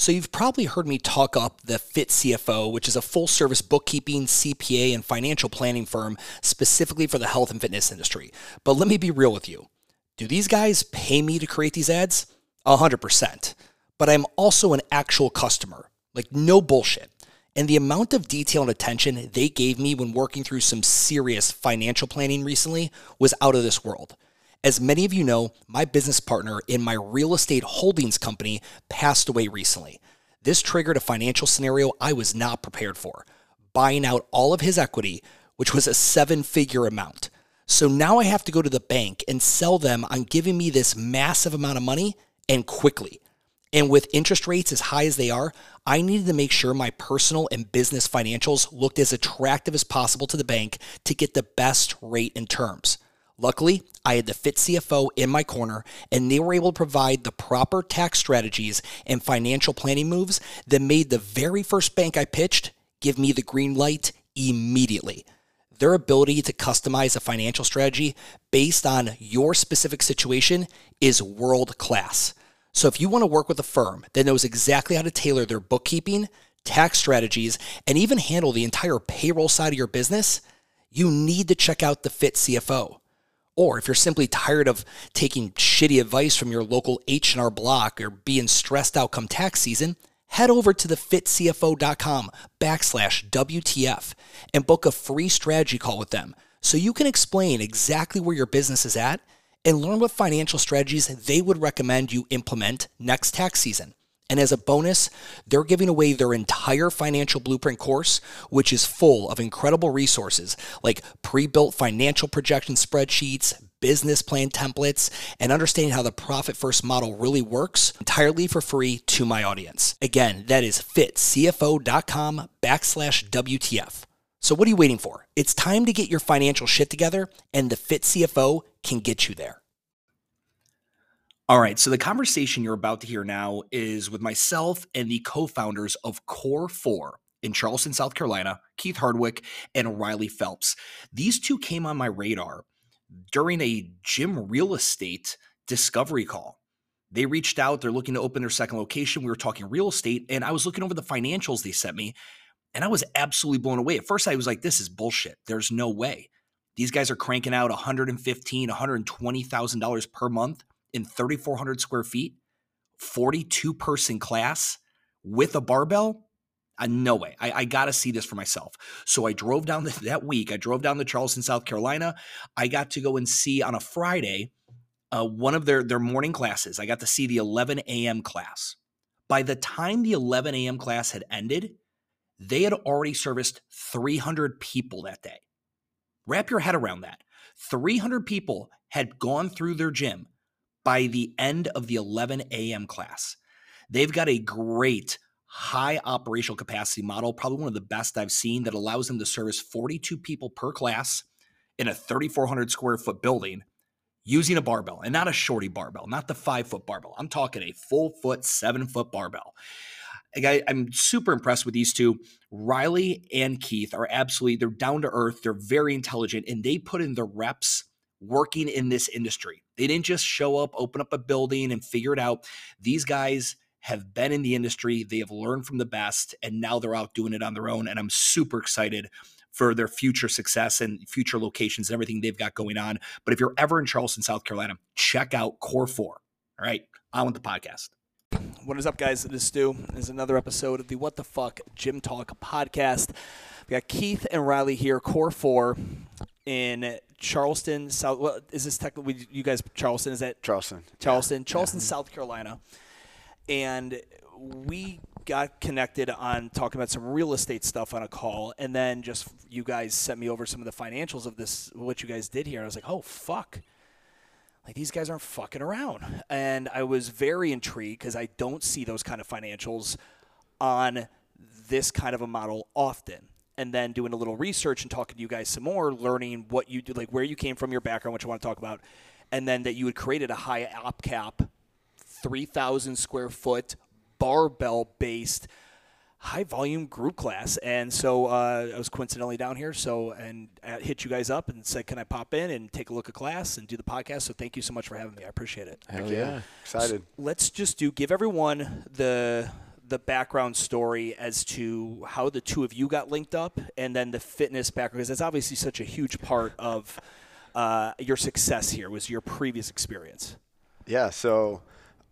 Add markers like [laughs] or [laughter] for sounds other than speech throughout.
So, you've probably heard me talk up the Fit CFO, which is a full service bookkeeping, CPA, and financial planning firm specifically for the health and fitness industry. But let me be real with you. Do these guys pay me to create these ads? 100%. But I'm also an actual customer. Like, no bullshit. And the amount of detail and attention they gave me when working through some serious financial planning recently was out of this world. As many of you know, my business partner in my real estate holdings company passed away recently. This triggered a financial scenario I was not prepared for, buying out all of his equity, which was a seven figure amount. So now I have to go to the bank and sell them on giving me this massive amount of money and quickly. And with interest rates as high as they are, I needed to make sure my personal and business financials looked as attractive as possible to the bank to get the best rate and terms. Luckily, I had the Fit CFO in my corner, and they were able to provide the proper tax strategies and financial planning moves that made the very first bank I pitched give me the green light immediately. Their ability to customize a financial strategy based on your specific situation is world class. So, if you want to work with a firm that knows exactly how to tailor their bookkeeping, tax strategies, and even handle the entire payroll side of your business, you need to check out the Fit CFO. Or if you're simply tired of taking shitty advice from your local H&R Block or being stressed out come tax season, head over to thefitcfo.com backslash WTF and book a free strategy call with them so you can explain exactly where your business is at and learn what financial strategies they would recommend you implement next tax season. And as a bonus, they're giving away their entire financial blueprint course, which is full of incredible resources like pre built financial projection spreadsheets, business plan templates, and understanding how the profit first model really works entirely for free to my audience. Again, that is fitcfo.com backslash WTF. So what are you waiting for? It's time to get your financial shit together, and the Fit CFO can get you there. All right, so the conversation you're about to hear now is with myself and the co founders of Kor4 in Charleston, South Carolina, Keith Hardwick and Riley Phelps. These two came on my radar during a gym real estate discovery call. They reached out, they're looking to open their second location. We were talking real estate, and I was looking over the financials they sent me, and I was absolutely blown away. At first, I was like, this is bullshit. There's no way. These guys are cranking out $115,000, $120,000 per month in 3,400 square feet, 42 person class with a barbell. Uh, no way. I, I got to see this for myself. So I drove down the, [laughs] that week. I drove down to Charleston, South Carolina. I got to go and see on a Friday uh, one of their, their morning classes. I got to see the 11 a.m. class. By the time the 11 a.m. class had ended, they had already serviced 300 people that day. Wrap your head around that. 300 people had gone through their gym by the end of the 11 a.m. class. They've got a great high operational capacity model, probably one of the best I've seen that allows them to service 42 people per class in a 3,400 square foot building using a barbell and not a shorty barbell, not the five foot barbell. I'm talking a full foot, seven foot barbell. I, I'm super impressed with these two. Riley and Keith are absolutely, they're down to earth. They're very intelligent and they put in the reps working in this industry. They didn't just show up, open up a building, and figure it out. These guys have been in the industry, they have learned from the best, and now they're out doing it on their own. And I'm super excited for their future success and future locations and everything they've got going on. But if you're ever in Charleston, South Carolina, check out Kor4. All right, on with the podcast. What is up, guys? This is Stu. This is another episode of the What the Fuck Gym Talk podcast. We got Keith and Riley here, Kor4 in Charleston, South. Well, is this technically you guys Charleston? Is that Charleston? Charleston, yeah. Charleston, yeah. South Carolina, and we got connected on talking about some real estate stuff on a call, and then just you guys sent me over some of the financials of this, what you guys did here. And I was like, oh fuck. Like these guys aren't fucking around, and I was very intrigued because I don't see those kind of financials on this kind of a model often. And then doing a little research and talking to you guys some more, learning what you do, like where you came from, your background, what you want to talk about, and then that you had created a high op cap, 3,000 square foot, barbell based, high volume group class. And so uh, I was coincidentally down here, so and I hit you guys up and said, "Can I pop in and take a look at class and do the podcast?" So thank you so much for having me. I appreciate it. Hell yeah, excited. So let's just do give everyone the the background story as to how the two of you got linked up, and then the fitness background, because that's obviously such a huge part of uh, your success here. Was your previous experience? Yeah. So,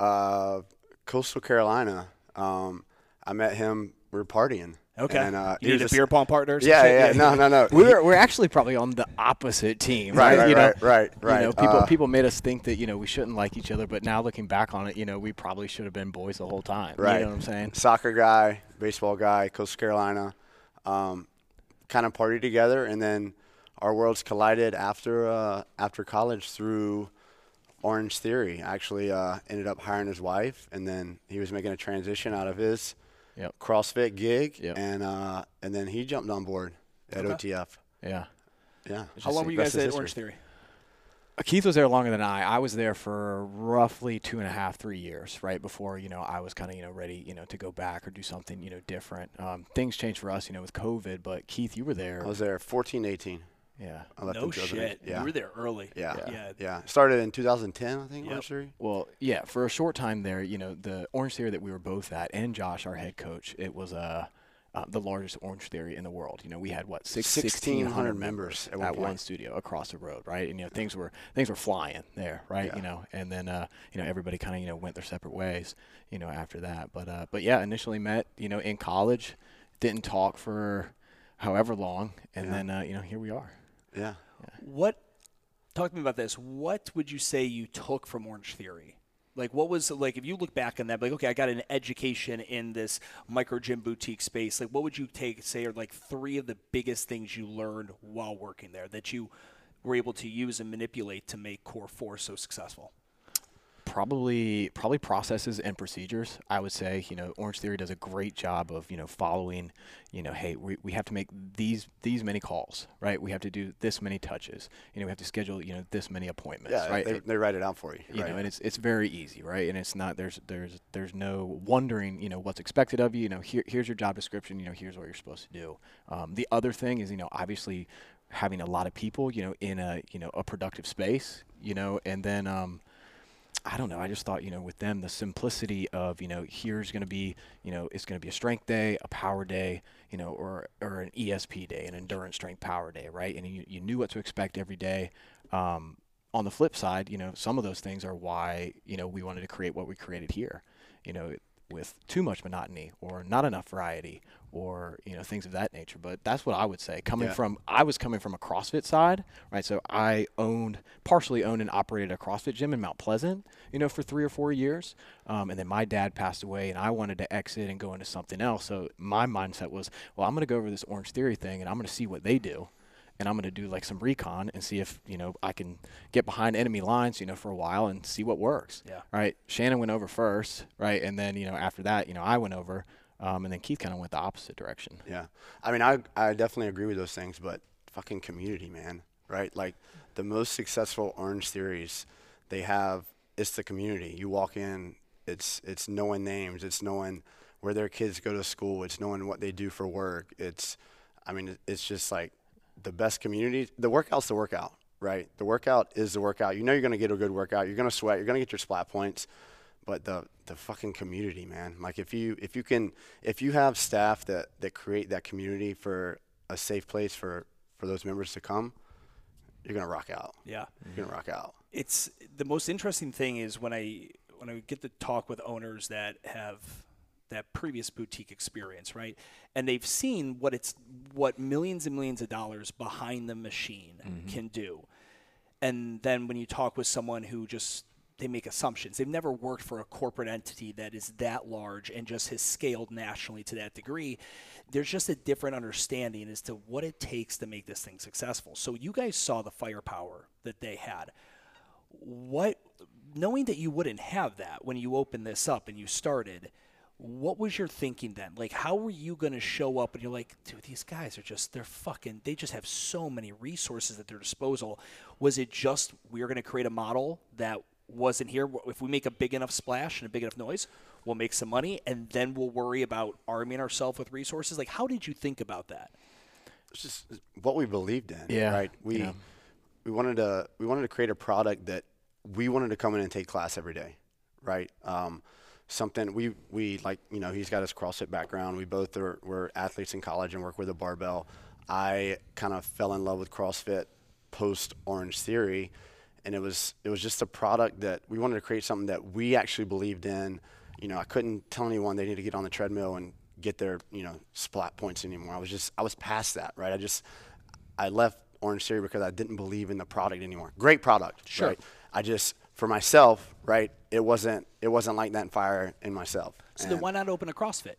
uh, Coastal Carolina. Um, I met him. We were partying. Okay. And, uh, you he need a a- beer pong partner? or some Yeah, yeah. No, no, no. We're, we're actually probably on the opposite team, Right, right? right, you know, right, right, right. You know, people Uh, people made us think that you know we shouldn't like each other, but now looking back on it, you know, we probably should have been boys the whole time. Right. You know what I'm saying? Soccer guy, baseball guy, Coastal Carolina. Um, kind of partied together, and then our worlds collided after uh, after college through Orange Theory. Actually, uh, ended up hiring his wife, and then he was making a transition out of his Yep. CrossFit gig, Yep. and uh, and then he jumped on board at Okay. OTF. Yeah. Yeah. How long were you guys is at history. Orange Theory? Uh, Keith was there longer than I. I was there for roughly two and a half, three years, right before you know I was kind of you know ready you know to go back or do something you know different. Um, things changed for us, you know, with COVID. But Keith, you were there. I was there 14, 18. Yeah. I left No in shit. Yeah. You were there early. Yeah. Yeah. Yeah. Started in 2010, I think. Yep. Orange Theory. Well, yeah, for a short time there, you know, the Orange Theory that we were both at, and Josh, our head coach, it was uh, uh, the largest Orange Theory in the world. You know, we had what six, 1,600 1,600 members members at one one studio across the road, right? And you know, things were things were flying there, right? Yeah. You know, and then uh, you know everybody kind of you know went their separate ways, you know, after that. But uh, but yeah, initially met, you know, in college, didn't talk for however long, and Yeah. then uh, you know here we are. Yeah. What? Talk to me about this. What would you say you took from Orange Theory? Like, what was like if you look back on that? Like, okay, I got an education in this micro gym boutique space. Like, what would you take? Say, are like three of the biggest things you learned while working there that you were able to use and manipulate to make Kor4 so successful? Probably probably processes and procedures i would say you know orange theory does a great job of you know following you know hey we, we have to make these these many calls right we have to do this many touches you know we have to schedule you know this many appointments Yeah. right They, It- they write it out for you. you right. know and it's it's very easy right and it's not there's there's there's no wondering you know what's expected of you you know here, here's your job description you know here's what you're supposed to do um, the other thing is you know obviously having a lot of people you know in a you know a productive space you know and then um, I don't know. I just thought, you know, with them, the simplicity of, you know, here's going to be, you know, it's going to be a strength day, a power day, you know, or or an ESP day, an endurance strength power day, right? And you, you knew what to expect every day. Um, on the flip side, you know, some of those things are why, you know, we wanted to create what we created here, you know, with too much monotony or not enough variety or, you know, things of that nature. But that's what I would say. Coming Yeah. from, I was coming from a CrossFit side, right? So I owned, partially owned and operated a CrossFit gym in Mount Pleasant, you know, for three or four years. Um, and then my dad passed away and I wanted to exit and go into something else. So my mindset was, well, I'm going to go over this Orange Theory thing and I'm going to see what they do and I'm going to do like some recon and see if you know I can get behind enemy lines, you know, for a while and see what works. Yeah. Right. Shannon went over first, right, and then you know after that, you know, I went over, um, and then Keith kind of went the opposite direction. Yeah. I mean, I I definitely agree with those things, but fucking community, man, right? Like the most successful Orange theories, they have it's the community. You walk in, it's it's knowing names, it's knowing where their kids go to school, it's knowing what they do for work. It's I mean, it's just like the best community. The workout's the workout, right? The workout is the workout. You know you're going to get a good workout. You're going to sweat, you're going to get your splat points but the the fucking community, man. Like if you if you can if you have staff that that create that community for a safe place for for those members to come, you're gonna rock out. Yeah. You're gonna mm-hmm. rock out. it's the most interesting thing is when I when I get to talk with owners that have that previous boutique experience, right? And they've seen what it's what millions and millions of dollars behind the machine mm-hmm. can do. And then when you talk with someone who just they make assumptions. They've never worked for a corporate entity that is that large and just has scaled nationally to that degree. There's just a different understanding as to what it takes to make this thing successful. So you guys saw the firepower that they had what knowing that you wouldn't have that when you opened this up and you started what was your thinking then like how were you going to show up and you're like dude these guys are just they're fucking they just have so many resources at their disposal was it just we are going to create a model that wasn't here if we make a big enough splash and a big enough noise we'll make some money and then we'll worry about arming ourselves with resources like how did you think about that It's just what we believed in. Yeah, Right. We yeah. we wanted to we wanted to create a product that we wanted to come in and take class every day. Right. Um, something we we like you know he's got his CrossFit background. We both are were athletes in college and work with a barbell. I kind of fell in love with CrossFit post Orange Theory, and it was it was just a product that we wanted to create something that we actually believed in. You know, I couldn't tell anyone they need to get on the treadmill and get their you know splat points anymore. I was just I was past that, right? I just I left Orange Theory because I didn't believe in the product anymore. Great product, Sure. right? I just for myself, right? It wasn't it wasn't like that in fire in myself. So then why not open a CrossFit?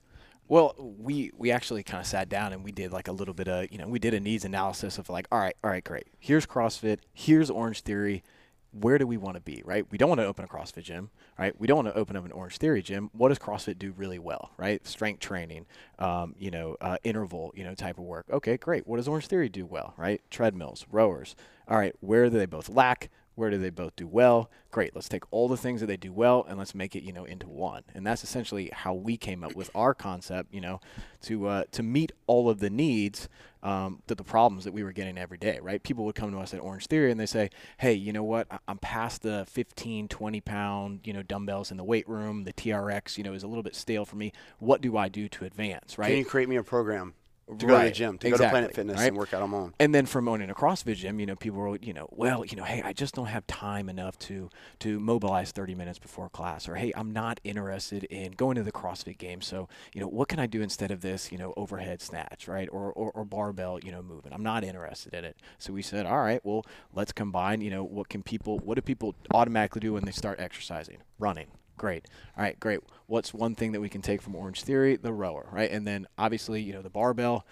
Well, we we actually kind of sat down and we did like a little bit of you know we did a needs analysis of like all right all right great. Here's CrossFit. Here's Orange Theory. Where do we want to be right? We don't want to open a CrossFit gym right? We don't want to open up an Orange Theory gym. What does CrossFit do really well right? Strength training um, you know uh, interval you know type of work. Okay great. What does Orange Theory do well right? Treadmills rowers. All right where do they both lack where do they both do well? Great let's take all the things that they do well and let's make it you know into one. And that's essentially how we came up with our concept you know to uh, to meet all of the needs um, to the problems that we were getting every day right? People would come to us at orange theory and they say hey you know what? I'm past the 15 20 pound you know dumbbells in the weight room. The trx you know is a little bit stale for me. What do i do to advance? Right? Can you create me a program to go to the gym, to go to Planet Fitness right? and work out on my own? and then from owning a CrossFit gym, you know, people were, you know, well, you know, hey, I just don't have time enough to to mobilize 30 minutes before class, or hey, I'm not interested in going to the CrossFit game. So, you know, what can I do instead of this, you know, overhead snatch, right, or or, or barbell, you know, movement? I'm not interested in it. So we said, all right, well, let's combine. You know, what can people, what do people automatically do when they start exercising? Running. Great. All right, great. What's one thing that we can take from Orange Theory? The rower, right? And then obviously, you know, the barbell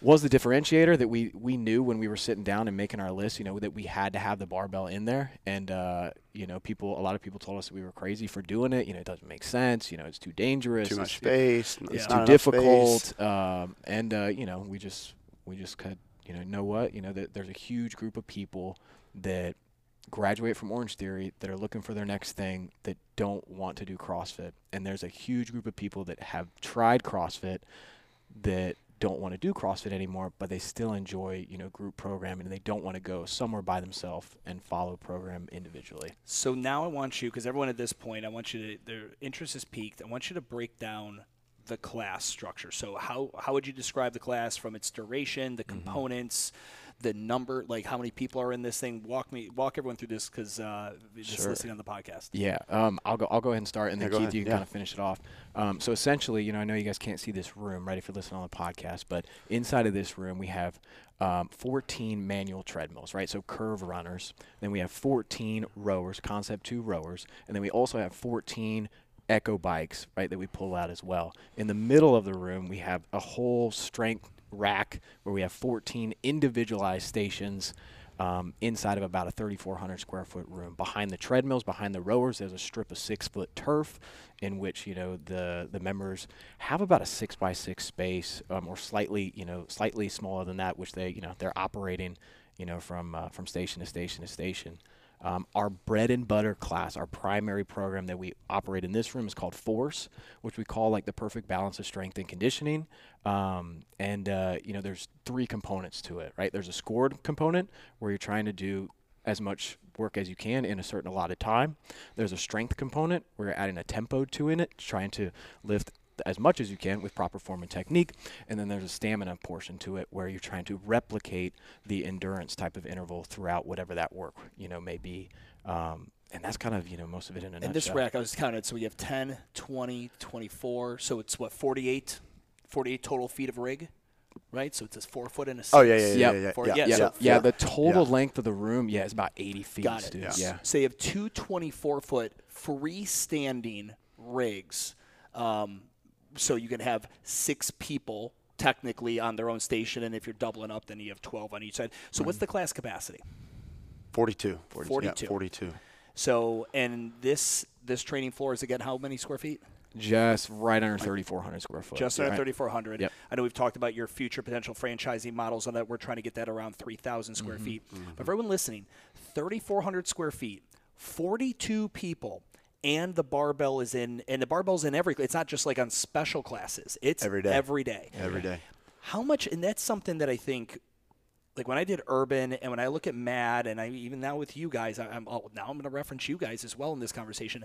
was the differentiator that we we knew when we were sitting down and making our list. You know that we had to have the barbell in there, and uh, you know people a lot of people told us that we were crazy for doing it. You know it doesn't make sense. You know it's too dangerous. Too it's- much space. It's It's too not enough space. difficult. Um, and uh, you know we just we just could you know know what you know that there's a huge group of people that graduate from Orange Theory that are looking for their next thing that don't want to do CrossFit, and there's a huge group of people that have tried CrossFit that don't want to do CrossFit anymore, but they still enjoy, you know, group programming and they don't want to go somewhere by themselves and follow program individually. So now I want you, because everyone at this point, I want you to, their interest is peaked. I want you to break down the class structure. So how how would you describe the class from its duration, the mm-hmm. components, the number, like how many people are in this thing? Walk me, walk everyone through this, because uh, just Sure. listening on the podcast. Yeah, um, I'll go. I'll go ahead and start, and Yeah, then go Keith, you can Yeah. kind of finish it off. Um, so essentially, you know, I know you guys can't see this room, right? If you're listening on the podcast, but inside of this room, we have um, 14 manual treadmills, right? So curve runners. Then we have 14 rowers, Concept Two rowers, and then we also have 14 Echo bikes, right? That we pull out as well. In the middle of the room, we have a whole strength rack where we have 14 individualized stations um, inside of about a 3,400 square foot room. Behind the treadmills, behind the rowers, there's a strip of six foot turf in which you know the the members have about a six by six space, um, or slightly you know slightly smaller than that, which they you know they're operating you know from uh, from station to station to station. Um, our bread and butter class, our primary program that we operate in this room is called Force, which we call like the perfect balance of strength and conditioning. Um, and uh, you know, there's three components to it, right? There's a scored component where you're trying to do as much work as you can in a certain allotted time. There's a strength component where you're adding a tempo to in it, trying to lift as much as you can with proper form and technique. And then there's a stamina portion to it where you're trying to replicate the endurance type of interval throughout whatever that work, you know, may be. Um, and that's kind of, you know, most of it in a And this rack, I was counted. So we have 10, 20, 24. So it's what, 48, 48 total feet of rig, right? So it's a four foot and a six. Oh yeah, yeah, yeah, Yep. yeah, yeah, For- yeah, yeah, yeah, so- yeah, the total Yeah. length of the room, yeah, is about 80 feet. Got it. dude. Yeah. Yeah. So you have two 24 foot freestanding rigs. Um, so you can have six people technically on their own station, and if you're doubling up, then you have 12 on each side. So Mm-hmm. what's the class capacity? 42. 42. Yeah, 42. So and this this training floor is again how many square feet? Just right under 3,400 square foot. Just under Right. 3,400. Yep. I know we've talked about your future potential franchising models on that. We're trying to get that around 3,000 square Mm-hmm. feet. But for everyone listening, 3,400 square feet, 42 people, and the barbell is in, and the barbell's in every. It's not just like on special classes. It's Every day. Every day. Every day. How much? And that's something that I think. Like when I did urban, and when I look at Mad, and I even now with you guys, I, I'm oh, now I'm going to reference you guys as well in this conversation.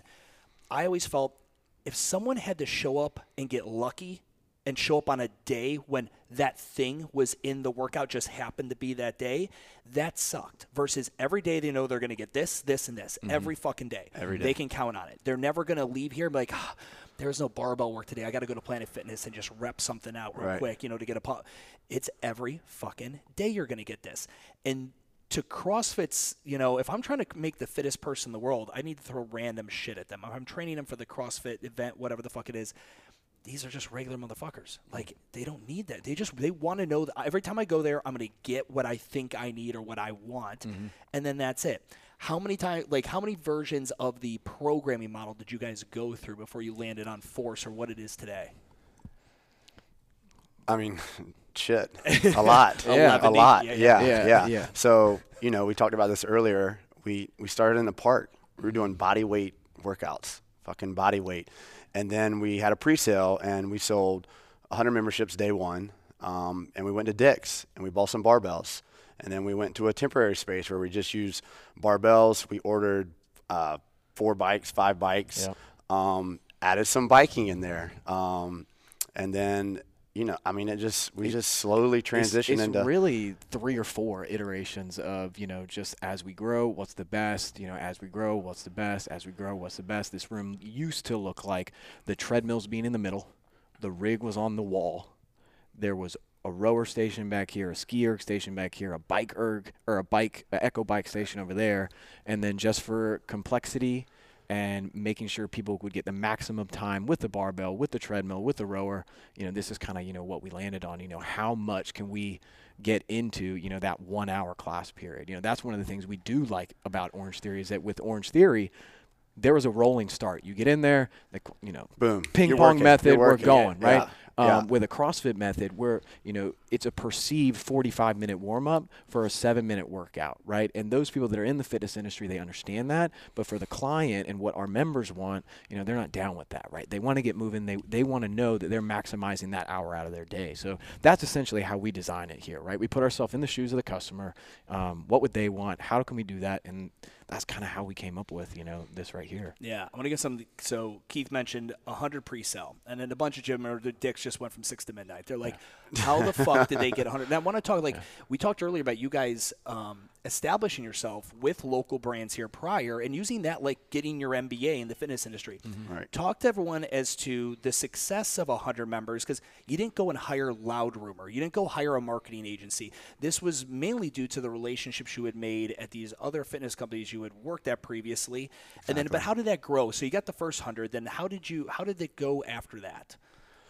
I always felt if someone had to show up and get lucky and show up on a day when that thing was in the workout just happened to be that day, that sucked. Versus every day they know they're going to get this, this, and this every fucking day. Every day. They can count on it. They're never going to leave here and be like, "Ah, there's no barbell work today. I got to go to Planet Fitness and just rep something out real Right. quick, you know, to get a pop. It's every fucking day you're going to get this. And to CrossFit's, you know, if I'm trying to make the fittest person in the world, I need to throw random shit at them. If I'm training them for the CrossFit event, whatever the fuck it is, these are just regular motherfuckers. Like they don't need that. They just they want to know that every time I go there, I'm gonna get what I think I need or what I want, mm-hmm. and then that's it. How many times, like how many versions of the programming model did you guys go through before you landed on Force or what it is today? I mean, [laughs] shit, [laughs] a lot, Yeah. a lot, Yeah, yeah, yeah. yeah, Yeah, yeah. So you know, we talked about this earlier. We we started in the park. We were doing body weight workouts, fucking body weight, and then we had a pre-sale and we sold 100 memberships day one. Um, and we went to Dick's and we bought some barbells. And then we went to a temporary space where we just used barbells. We ordered uh, four bikes, five bikes, um, added some biking in there. Um, and then, you know, I mean, it just, we just slowly It's- transitioned it's, into. really three or four iterations of you know just as we grow what's the best you know as we grow what's the best as we grow what's the best this room used to look like the treadmills being in the middle the rig was on the wall there was a rower station back here, a ski erg station back here, a bike erg or a bike a echo bike station over there, and then just for complexity and making sure people would get the maximum time with the barbell, with the treadmill, with the rower, you know, this is kind of you know what we landed on. You know, how much can we get into you know that one hour class period? You know, that's one of the things we do like about Orange Theory is that with Orange Theory. There was a rolling start. You get in there, the, you know, Boom. ping You're pong working. method, we're going, Yeah. right? Yeah. Um, with a CrossFit method, where you know it's a perceived 45 minute warm up for a seven minute workout, right? And those people that are in the fitness industry, they understand that. But for the client and what our members want, you know, they're not down with that, right? They want to get moving. They they want to know that they're maximizing that hour out of their day. So that's essentially how we design it here, right? We put ourselves in the shoes of the customer. Um, what would they want? How can we do that? And that's kind of how we came up with, you know, this right here. Yeah, I want to get some. So Keith mentioned 100 pre-sell, and then a bunch of Jim or the dicks just went from six to midnight. They're like, how the fuck did they [laughs] get 100? Now I want to talk like we talked earlier about you guys um, establishing yourself with local brands here prior and using that like getting your MBA in the fitness industry. Mm-hmm. Right. Talk to everyone as to the success of 100 members because you didn't go and hire Loud Rumor. You didn't go hire a marketing agency. This was mainly due to the relationships you had made at these other fitness companies you had worked at previously. And then, but how did that grow? So you got the first 100. Then how did you, how did it go after that?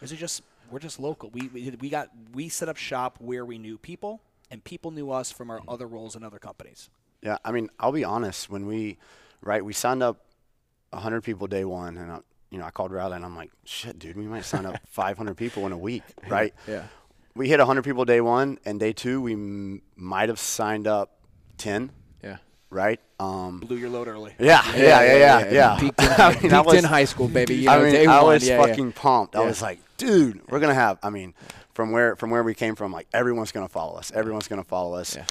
Is it just, we're just local. We, we, we got, we set up shop where we knew people and people knew us from our other roles in other companies. Yeah, I mean, I'll be honest. When we, right, we signed up 100 people day one, and I, you know, I called Riley and I'm like, shit, dude, we might sign up [laughs] 500 people in a week, right? Yeah. We hit 100 people day one, and day two we m- might have signed up 10, Yeah. right? Um, Blew your load early. yeah, yeah, yeah, yeah, yeah. [laughs] Peaked, in, I mean, I was- in high school, baby. You I mean, I was fucking pumped. I was like, dude, we're gonna have. I mean, from where from where we came from, like everyone's gonna follow us. Everyone's gonna follow us. Yeah.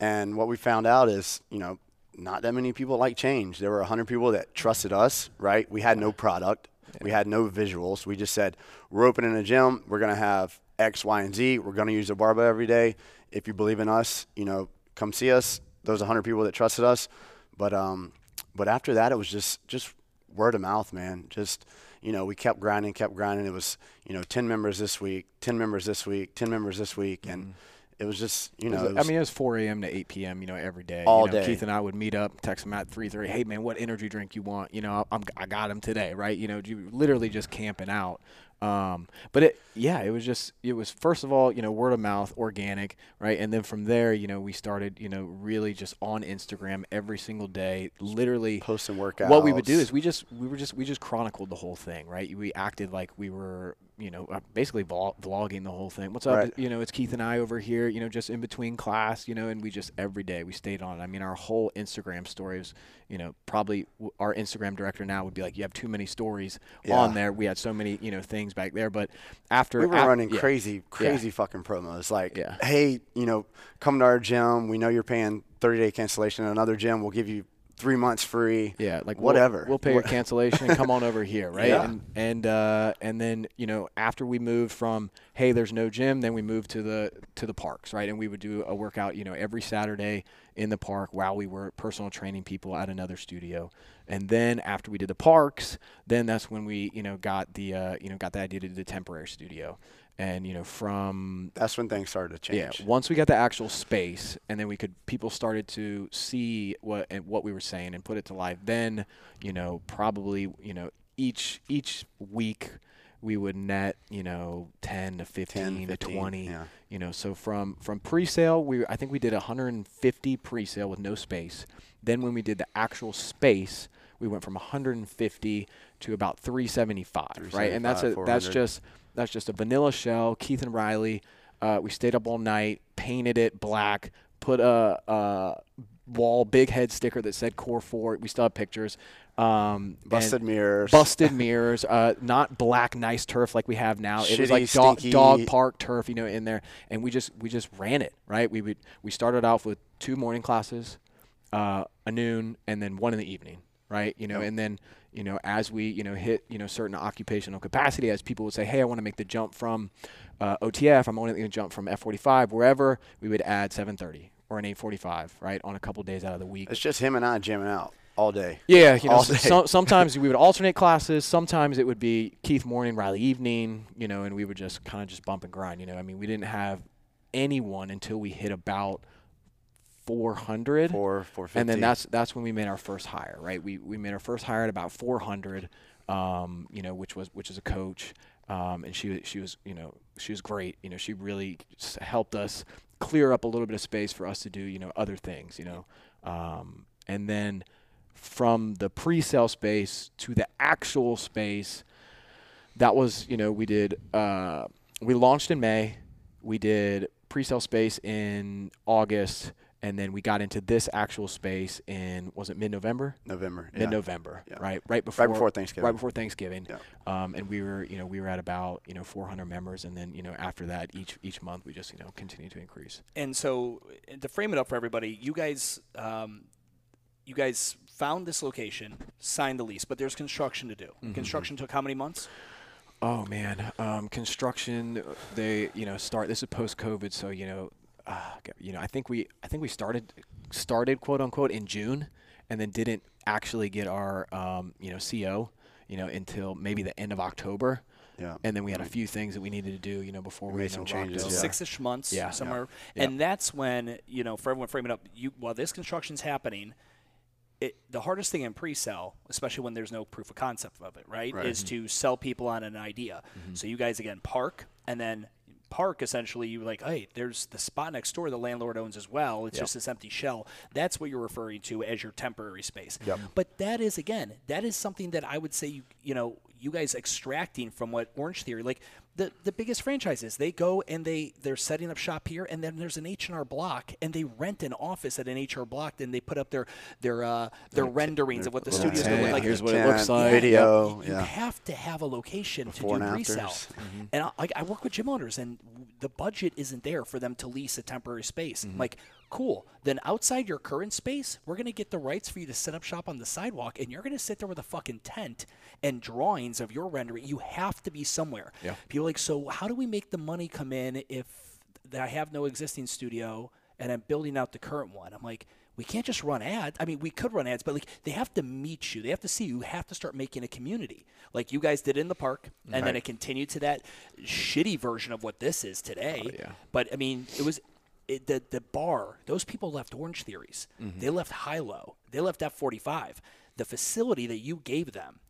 And what we found out is, you know, not that many people like change. There were 100 people that trusted us, right? We had no product. We had no visuals. We just said, we're opening a gym. We're going to have X, Y, and Z. We're going to use a barbell every day. If you believe in us, you know, come see us. Those 100 people that trusted us. But, um, but after that, it was just, just word of mouth, man. Just, you know, we kept grinding, kept grinding. It was, you know, 10 members this week, 10 members this week, 10 members this week. And mm-hmm. it was just, you know, It was- I mean, it was 4 a.m. to 8 p.m. You know, every day. All you know, day. Keith and I would meet up, text him at 3:30. Hey, man, what energy drink you want? You know, I'm, I got him today, right? You know, you literally just camping out. Um, but it, yeah, it was just, it was first of all, you know, word of mouth, organic, right? And then from there, you know, we started, you know, really just on Instagram every single day, literally posting workouts. what we would do is we just we were just we just chronicled the whole thing right we acted like we were you know uh, basically vlogging the whole thing what's up Right. you know it's keith and i over here you know just in between class you know and we just every day we stayed on it. i mean our whole instagram stories you know probably w- our instagram director now would be like you have too many stories on there we had so many you know things back there but after we were running yeah. crazy, crazy fucking promos. Like, Yeah. hey, you know, come to our gym. We know you're paying 30 day cancellation at another gym. We'll give you three months free. Yeah, like we'll- whatever. We'll, pay your cancellation and come on over here, [laughs] right? Yeah. And and uh, and then you know after we moved from hey, there's no gym, then we moved to the to the parks, right? And we would do a workout, you know, every Saturday in the park while we were personal training people at another studio. And then after we did the parks, then that's when we you know got the uh, you know got the idea to do the temporary studio. And you know from That's when things started to change. yeah, once we got the actual space, and then we could people started to see what and what we were saying and put it to life. Then, you know, probably you know each each week we would net you know 10 to 15, 10, to 15, 20 yeah. you know so from from pre-sale we i think we did 150 pre-sale with no space. Then when we did the actual space we went from 150 to about 375 right? And that's a that's just that's just a vanilla shell. Keith and riley uh, we stayed up all night painted it black put a, a wall big head sticker that said Kor4 we still have pictures um, Busted mirrors. busted [laughs] mirrors, uh, not black nice turf like we have now. It was like dog, dog park turf, you know, in there, and we just we just ran it right. We would we started off with two morning classes, uh, a noon, and then one in the evening, right? You know, Yep. and then you know as we you know hit you know certain occupational capacity, as people would say, hey, I want to make the jump from uh, OTF, I'm only going to jump from F45, wherever, we would add 7:30 or an 8:45, right, on a couple days out of the week. It's just him and I jamming out all day. Yeah, you know, so, [laughs] sometimes we would alternate classes. Sometimes it would be Keith morning, Riley evening, you know, and we would just kind of just bump and grind, you know. I mean, we didn't have anyone until we hit about 400. Four, four fifty. and then that's that's when we made our first hire, right? We we made our first hire at about 400, um, you know, which was which is a coach, um, and she she was you know she was great. You know, she really helped us clear up a little bit of space for us to do you know other things, you know, um, and then from the pre-sale space to the actual space, that was you know we did uh, we launched in May, we did pre-sale space in August, and then we got into this actual space in was it mid-November? November. Yeah. Mid-November, Yeah. right? Right before Right before Thanksgiving. Right before Thanksgiving. Yeah. Um, and we were you know we were at about you know 400 members, and then you know after that each each month we just you know continue to increase. And so, to frame it up for everybody, you guys, um, you guys found this location, signed the lease, but there's construction to do. Construction took how many months? Oh man, um, construction. They you know start. This is post COVID, so you know, uh, you know I think we I think we started started quote unquote in June, and then didn't actually get our um, you know CO you know until maybe the end of October. Yeah. And then we had a few things that we needed to do, you know, before we Made you some know, changes, rocked yeah. six-ish months, Yeah. somewhere, Yeah. and that's when you know, for everyone framing up, you while this construction's happening, it the hardest thing in pre-sale, especially when there's no proof of concept of it, right, Right. is mm-hmm. to sell people on an idea. Mm-hmm. So you guys again park, and then park essentially you like, hey, there's the spot next door the landlord owns as well. It's Yep. just this empty shell. That's what you're referring to as your temporary space. Yep. But that is again, that is something that I would say you you know you guys extracting from what Orange Theory like the the biggest franchises they go and they they're setting up shop here and then there's an H&R block and they rent an office at an H&R block and they put up their their uh, their renderings of what the little studio's going to look like. here's what it looks like. Video. You, you yeah. have to have a location Before to do and pre-sale. afters. And I, I work with gym owners, and the budget isn't there for them to lease a temporary space. I'm like, cool. Then outside your current space, we're gonna get the rights for you to set up shop on the sidewalk, and you're gonna sit there with a fucking tent and drawings of your rendering. You have to be somewhere. Yeah. People are like, so how do we make the money come in if I have no existing studio and I'm building out the current one? I'm like. We can't just run ads. I mean, we could run ads, but like they have to meet you. They have to see you. You have to start making a community, like you guys did in the park, and then it continued to that shitty version of what this is today. Oh, yeah. But I mean, it was it, the the bar. Those people left Orange Theories. Mm-hmm. They left High Low. They left F forty five. The facility that you gave them,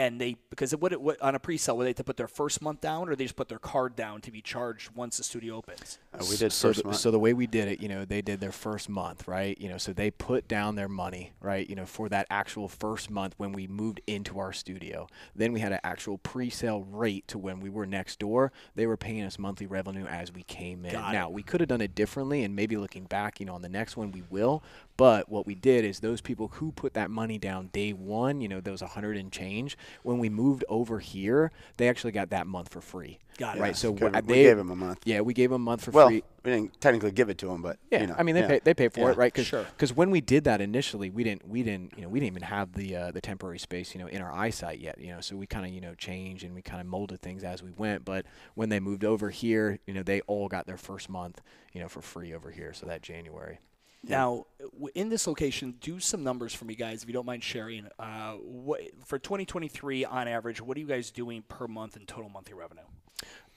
and they because it would it would, on a pre-sale would they have to put their first month down or they just put their card down to be charged once the studio opens. Uh, we did so first the, month. so the way we did it, you know, they did their first month, right? You know, so they put down their money, right? You know, for that actual first month when we moved into our studio. Then we had an actual pre-sale rate to when we were next door. They were paying us monthly revenue as we came in. Got it. now we could have done it differently, and maybe looking back, you know, on the next one we will. But what we did is those people who put that money down day one, you know, those 100 and change, when we moved over here, they actually got that month for free. Got it. Right. So Good. what- we they gave him a month. yeah, we gave them a month for Well, free. we didn't technically give it to him, but Yeah, you know, I mean they yeah. pay they pay for Yeah. it, right? Cause, Sure. Because when we did that initially, we didn't we didn't you know we didn't even have the uh, the temporary space you know in our eyesight yet, you know. So we kind of you know changed and we kind of molded things as we went. But when they moved over here, you know, they all got their first month you know for free over here. So that January. Now, in this location, do some numbers for me, guys, if you don't mind sharing. Uh, what for 2023 on average? What are you guys doing per month in total monthly revenue?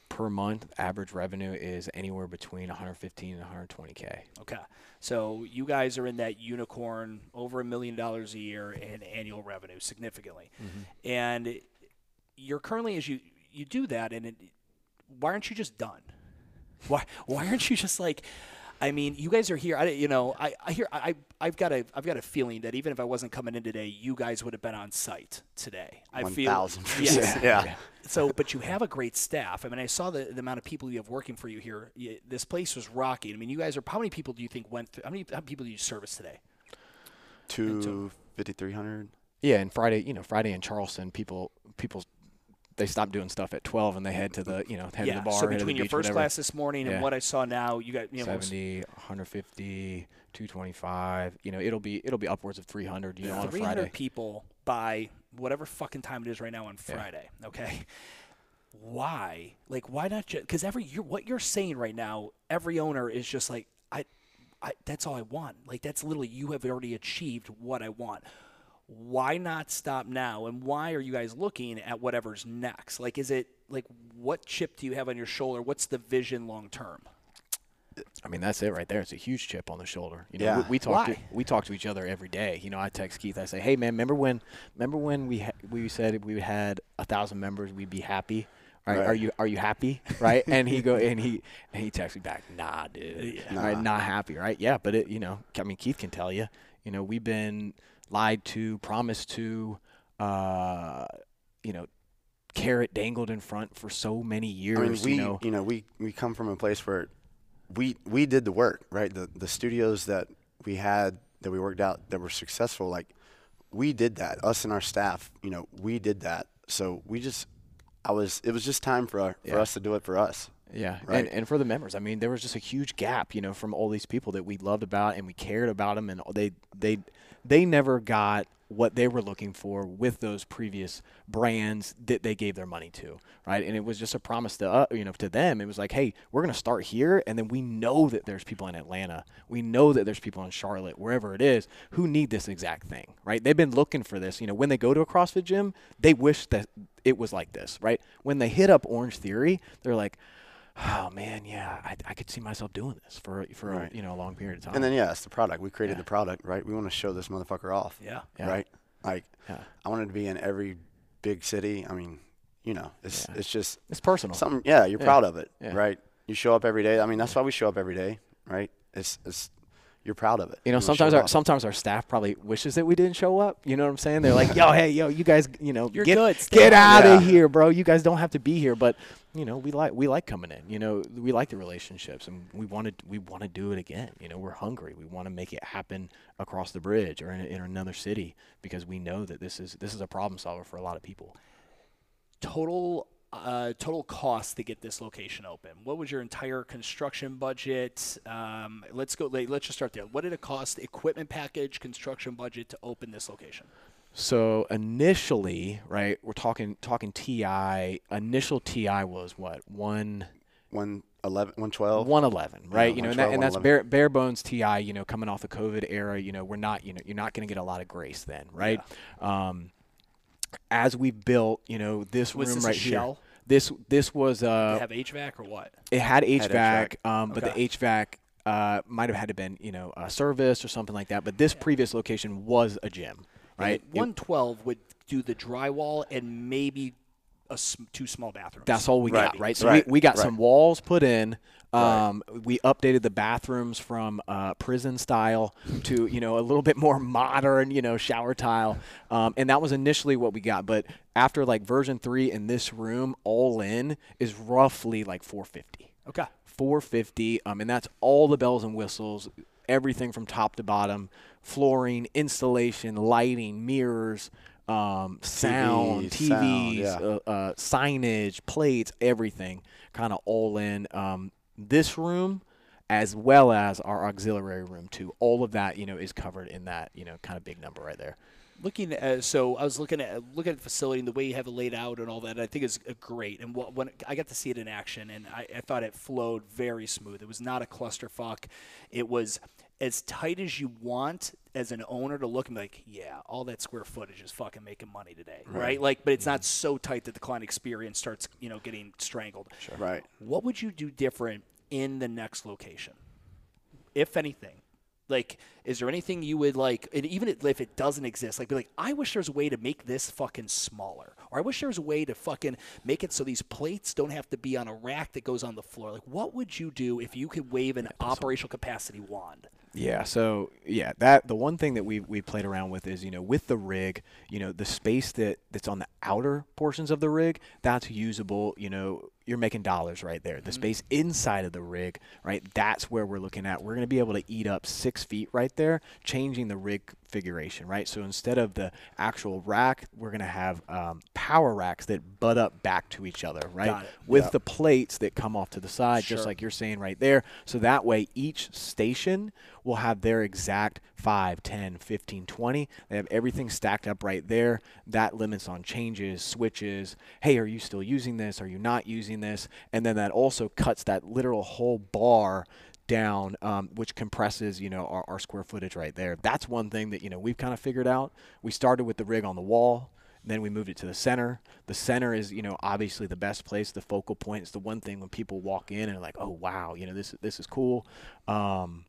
Per month, average revenue is anywhere between 115 and 120k. Okay, so you guys are in that unicorn, over a million dollars a year in annual revenue, significantly, and you're currently as you you do that, and it, why aren't you just done? Why why aren't you just like? I mean, you guys are here. I, you know, I, I hear. I, I've got a, I've got a feeling that even if I wasn't coming in today, you guys would have been on site today. I feel. 1000%. Yes. [laughs] Yeah. So, but you have a great staff. I mean, I saw the, the amount of people you have working for you here. Y this place was rocking. I mean, you guys are. How many people do you think went through? How many, how many people do you service today? Two fifty three hundred. Yeah, and Friday, you know, Friday in Charleston, people people they stop doing stuff at 12 and they head to the you know head yeah. to the bar. so between your beach, first whatever. class this morning Yeah. and what I saw now, you got you know. 70, 150, 225. You know, it'll be it'll be upwards of 300. You know, on a 300 Friday. people by whatever fucking time it is right now on Friday. Okay. Why? Like, why not just? Because every you're, what you're saying right now, every owner is just like, I, I. That's all I want. Like, that's literally you have already achieved what I want. Why not stop now? And why are you guys looking at whatever's next? Like, is it like what chip do you have on your shoulder? What's the vision long term? I mean, that's it right there. It's a huge chip on the shoulder. You know, Yeah. we, we talk to Why? we talk to each other every day. You know, I text Keith. I say, "Hey, man, remember when remember when we ha- we said we had a thousand members, we'd be happy." Right. Right. Are you are you happy? Right. and he go and he and he texts me back, "Nah, dude. Right, Nah. not happy." Right. Yeah. But it, you know, I mean, Keith can tell you. You know, we've been lied to, promised to, uh, you know, carrot dangled in front for so many years. I mean, we you know, we we come from a place where we we did the work, right? The the studios that we had that we worked out that were successful, like we did that. Us and our staff, you know, we did that. So we just, I was, it was just time for our, for us to do it for us. Yeah, Right. and, and for the members, I mean, there was just a huge gap, you know, from all these people that we loved about and we cared about them, and they they they never got what they were looking for with those previous brands that they gave their money to, right? And it was just a promise to uh, you know to them. It was like, hey, we're gonna start here, and then we know that there's people in Atlanta, we know that there's people in Charlotte, wherever it is, who need this exact thing, right? They've been looking for this. You know, when they go to a CrossFit gym, they wish that it was like this, right? When they hit up Orange Theory, they're like oh man, yeah, I, I could see myself doing this for for Right. a, you know a long period of time. And then yeah, it's the product. We created Yeah. the product, right? We want to show this motherfucker off, Yeah. Yeah. right? Like Yeah. I wanted to be in every big city. I mean, you know, it's Yeah. it's just it's personal. something. Yeah, you're Yeah. proud of it, Yeah. right? You show up every day. I mean, that's why we show up every day, right? It's it's you're proud of it. you know, wanna sometimes our off. sometimes our staff probably wishes that we didn't show up. You know what I'm saying? They're like, [laughs] "Yo, hey, yo, you guys, you know, You're get good, get out of Yeah. here, bro. You guys don't have to be here." But you know, we like we like coming in. You know, we like the relationships, and we want to we want to do it again. You know, we're hungry. We want to make it happen across the bridge or in, in another city because we know that this is this is a problem solver for a lot of people. total uh, total cost to get this location open? What was your entire construction budget? Um, let's go. Let's just start there. What did it cost? Equipment package, construction budget to open this location. So initially, right, we're talking talking TI. Initial TI was what one one eleven, one twelve. one eleven, right? you know, and, that, and that's bare bare bones TI. You know, coming off the COVID era, you know, we're not, you know, you're not going to get a lot of grace then, right? Um, as we built, you know, this Was room this a right here. shell? This this was Did uh, it have HVAC or what? it had HVAC, HVAC. um, but Okay. the HVAC uh, might have had to been, you know, a service or something like that. But this previous location was a gym, right? It- One twelve would do the drywall and maybe a s- two small bathrooms. That's all we Right. got, right? So Right. we, we got Right. some walls put in. Right. Um, We updated the bathrooms from uh, prison style to you know a little bit more modern, you know, shower tile, um, and that was initially what we got. But after like version three in this room, all in is roughly like 450. Okay. 450 um, and that's all the bells and whistles everything from top to bottom flooring installation lighting mirrors um, sound, TV, sound, TVs, yeah. uh, uh, signage, plates, everything, kind of all in. Um, this room, as well as our auxiliary room too, all of that you know is covered in that you know kind of big number right there. looking at so I was looking at looking at the facility and the way you have it laid out and all that. I think is uh, great. And what, when I got to see it in action, and I, I thought it flowed very smooth. It was not a clusterfuck. It was as tight as you want as an owner to look and be like, yeah, all that square footage is fucking making money today, right? Like, but it's not mm-hmm. so tight that the client experience starts, you know, getting strangled. Right. What would you do different in the next location, if anything? Like, is there anything you would like, and even if it doesn't exist, like, be like, I wish there's a way to make this fucking smaller, or I wish there was a way to fucking make it so these plates don't have to be on a rack that goes on the floor. Like, what would you do if you could wave an operational capacity wand? Yeah. So yeah, that the one thing that we we played around with is you know with the rig, you know the space that that's on the outer portions of the rig that's usable. You know you're making dollars right there. The space inside of the rig, right? That's where we're looking at. We're going to be able to eat up six feet right there, changing the rig configuration, right? So instead of the actual rack, we're going to have um, power racks that butt up back to each other, right? With Yep. the plates that come off to the side, Sure. just like you're saying right there. So that way each station will have their exact 5, 10, 15, 20. They have everything stacked up right there. That limits on changes, switches. Hey, are you still using this? Are you not using this? And then that also cuts that literal whole bar down, um, which compresses, you know, our, our square footage right there. That's one thing that, you know, we've kind of figured out. We started with the rig on the wall. Then we moved it to the center. The center is, you know, obviously the best place, the focal point. It's the one thing when people walk in and are like, "Oh wow, you know, this this is cool." Um,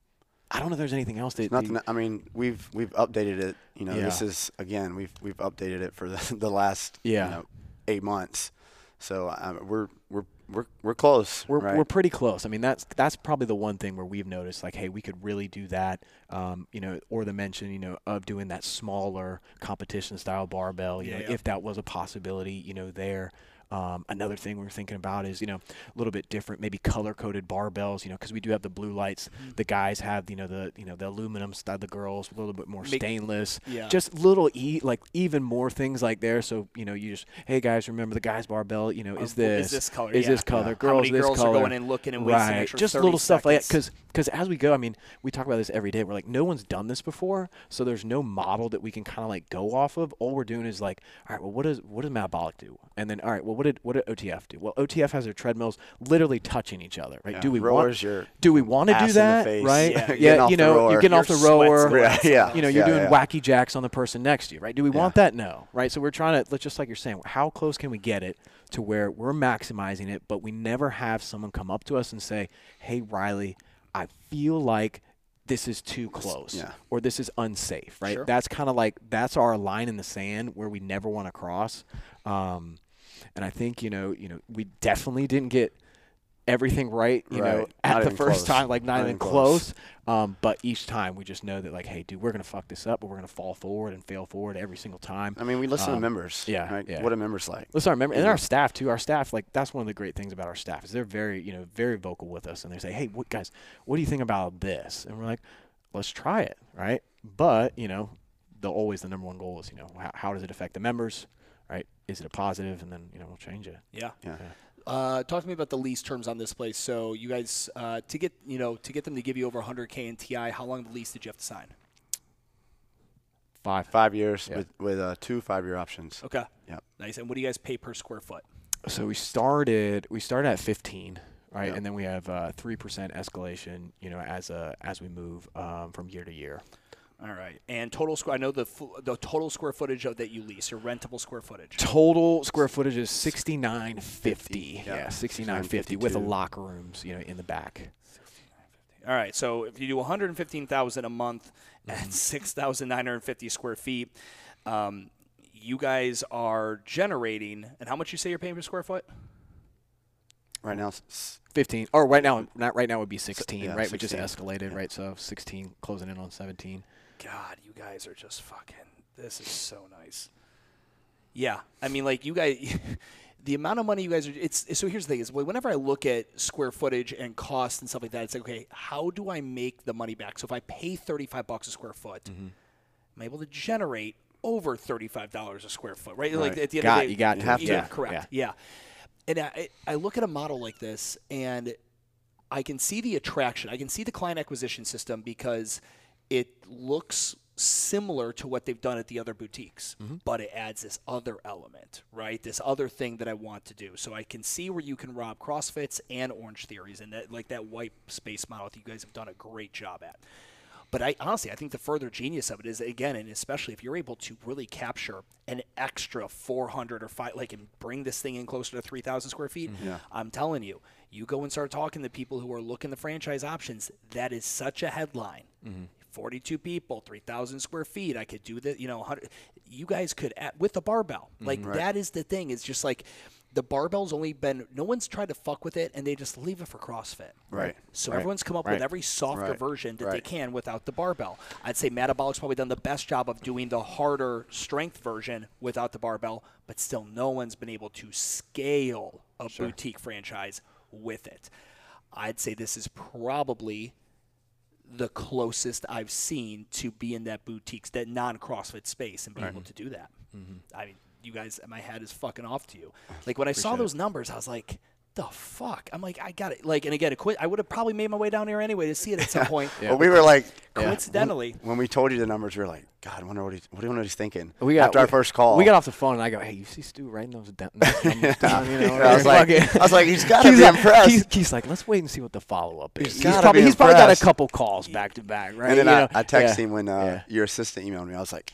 I don't know if there's anything else that Nothing. that- I mean, we've we've updated it. You know, this is again we've we've updated it for the, [laughs] the last Yeah. you know, eight months. So um, we're we're we're we're close. We're, right? we're pretty close. I mean, that's that's probably the one thing where we've noticed, like, hey, we could really do that. Um, you know, or the mention, you know, of doing that smaller competition style barbell. You Yeah, know, yeah. if that was a possibility, you know, there. Um, another thing we're thinking about is, you know, a little bit different, maybe color coded barbells. You know, because we do have the blue lights. Mm-hmm. The guys have, you know, the you know the aluminum style. The girls a little bit more Make- stainless. Yeah. Just little e like even more things like there. So you know, you just hey guys, remember the guys barbell? You know, is this is this color? Is Yeah. this color? How Girls, many this girls are color. going in looking and right. Just little stuff like that. seconds? Because as we go, I mean, we talk about this every day. We're like, no one's done this before, so there's no model that we can kind of like go off of. All we're doing is like, all right, well, what does what does metabolic do? And then, all right, well, what did what did OTF do? Well, OTF has their treadmills literally touching each other, right? Yeah. Do we Rowers, want do we want to do that, right? Yeah. Yeah, you know, you're getting off the rower. Yeah, yeah. You know, you're doing wacky jacks on the person next to you, right? Do we want that? No, right? So we're trying to, let's just like you're saying, how close can we get it to where we're maximizing it, but we never have someone come up to us and say, "Hey, Riley, I feel like this is too close, yeah. or this is unsafe." Right? Sure. That's kind of like that's our line in the sand where we never want to cross. Um, and I think you know, you know, we definitely didn't get everything right, you know, Right. at Not the first close. time, like not, Not even close. close. Um, but each time we just know that, like, hey, dude, we're gonna fuck this up, but we're gonna fall forward and fail forward every single time. I mean, we listen to Um, members. yeah, Right? yeah. What are members like? Let's members remember, and our staff too. Our staff, like, that's one of the great things about our staff is they're very, you know, very vocal with us, and they say, hey, what guys, what do you think about this? And we're like, let's try it, right? But you know, the always the number one goal is, you know, how, how does it affect the members, right? Is it a positive, and then you know we'll change it. Yeah. Yeah. Uh, talk to me about the lease terms on this place. So you guys, uh, to get you know, to get them to give you over 100k in TI, how long of the lease did you have to sign? Five. Five years Yeah. with with uh, two five year options. Okay. Yeah. Nice. And what do you guys pay per square foot? So we started we started at 15, right? Yep. And then we have uh, three percent escalation, you know, as a as we move um, from year to year. All right. And total square. I know the the total square footage of that you lease, your rentable square footage. Total square footage is 6950. Yeah. Yeah, 6950 with a 69.52. locker rooms, you know, in the back. All right. So if you do 115,000 a month Mm-hmm. at [laughs] 6,950 square feet, um, you guys are generating. And how much you say you're paying per square foot? Right now, s- 15 or right now not right now would be 16, yeah, right? We just escalated, Yeah. right? So 16 closing in on 17. God, you guys are just fucking. This is so nice. Yeah, I mean, like you guys, [laughs] the amount of money you guys are. It's so. Here's the thing: is whenever I look at square footage and cost and stuff like that, it's like, okay, how do I make the money back? So if I pay thirty five bucks a square foot, mm-hmm. I'm able to generate over thirty-five dollars a square foot, right? Right. Like at the end Got- of the day, you got have to. yeah, Yeah, correct, yeah. And I, I look at a model like this, and I can see the attraction. I can see the client acquisition system because it looks similar to what they've done at the other boutiques, mm-hmm. but it adds this other element, right? This other thing that I want to do. So I can see where you can rob CrossFits and Orangetheories, and that like that white space model that you guys have done a great job at. But I honestly, I think the further genius of it is again, and especially if you're able to really capture an extra 400 or five, like, and bring this thing in closer to 3,000 square feet. Mm-hmm. Yeah. I'm telling you, you go and start talking to people who are looking the franchise options. That is such a headline. Mm-hmm. 42 people, 3,000 square feet. I could do that. You know, 100, you guys could add, with the barbell. Mm-hmm. Like that is the thing. It's just like the barbell's only been. No one's tried to fuck with it, and they just leave it for CrossFit. Right. So Right. everyone's come up Right. with every softer Right. version that they can without the barbell. I'd say Metabolic's probably done the best job of doing the harder strength version without the barbell, but still no one's been able to scale a boutique franchise with it. I'd say this is probably the closest I've seen to be in that boutique, that non CrossFit space, and be able to do that. Mm-hmm. I mean, you guys, my head is fucking off to you. Like when I saw those numbers, I was like, "The fuck!" I'm like, I got it. Like, and again, it quit. I would have probably made my way down here anyway to see it at some [laughs] point. Well, we were like, [laughs] Coincidentally, when we told you the numbers, we were like, God, I wonder what he's, what do you know he's thinking? We got, After our first call, we got off the phone and I go, "Hey, you see Stu writing those down?" those [laughs] numbers down, you know, I was like, like- I was like, he's gotta be like- impressed. He's, Keith's like, let's wait and see what the follow up is. He's He's, gotta probably, be he's probably got a couple calls back to back, right? And then You I, know? I texted yeah. him when uh, yeah. your assistant emailed me. I was like,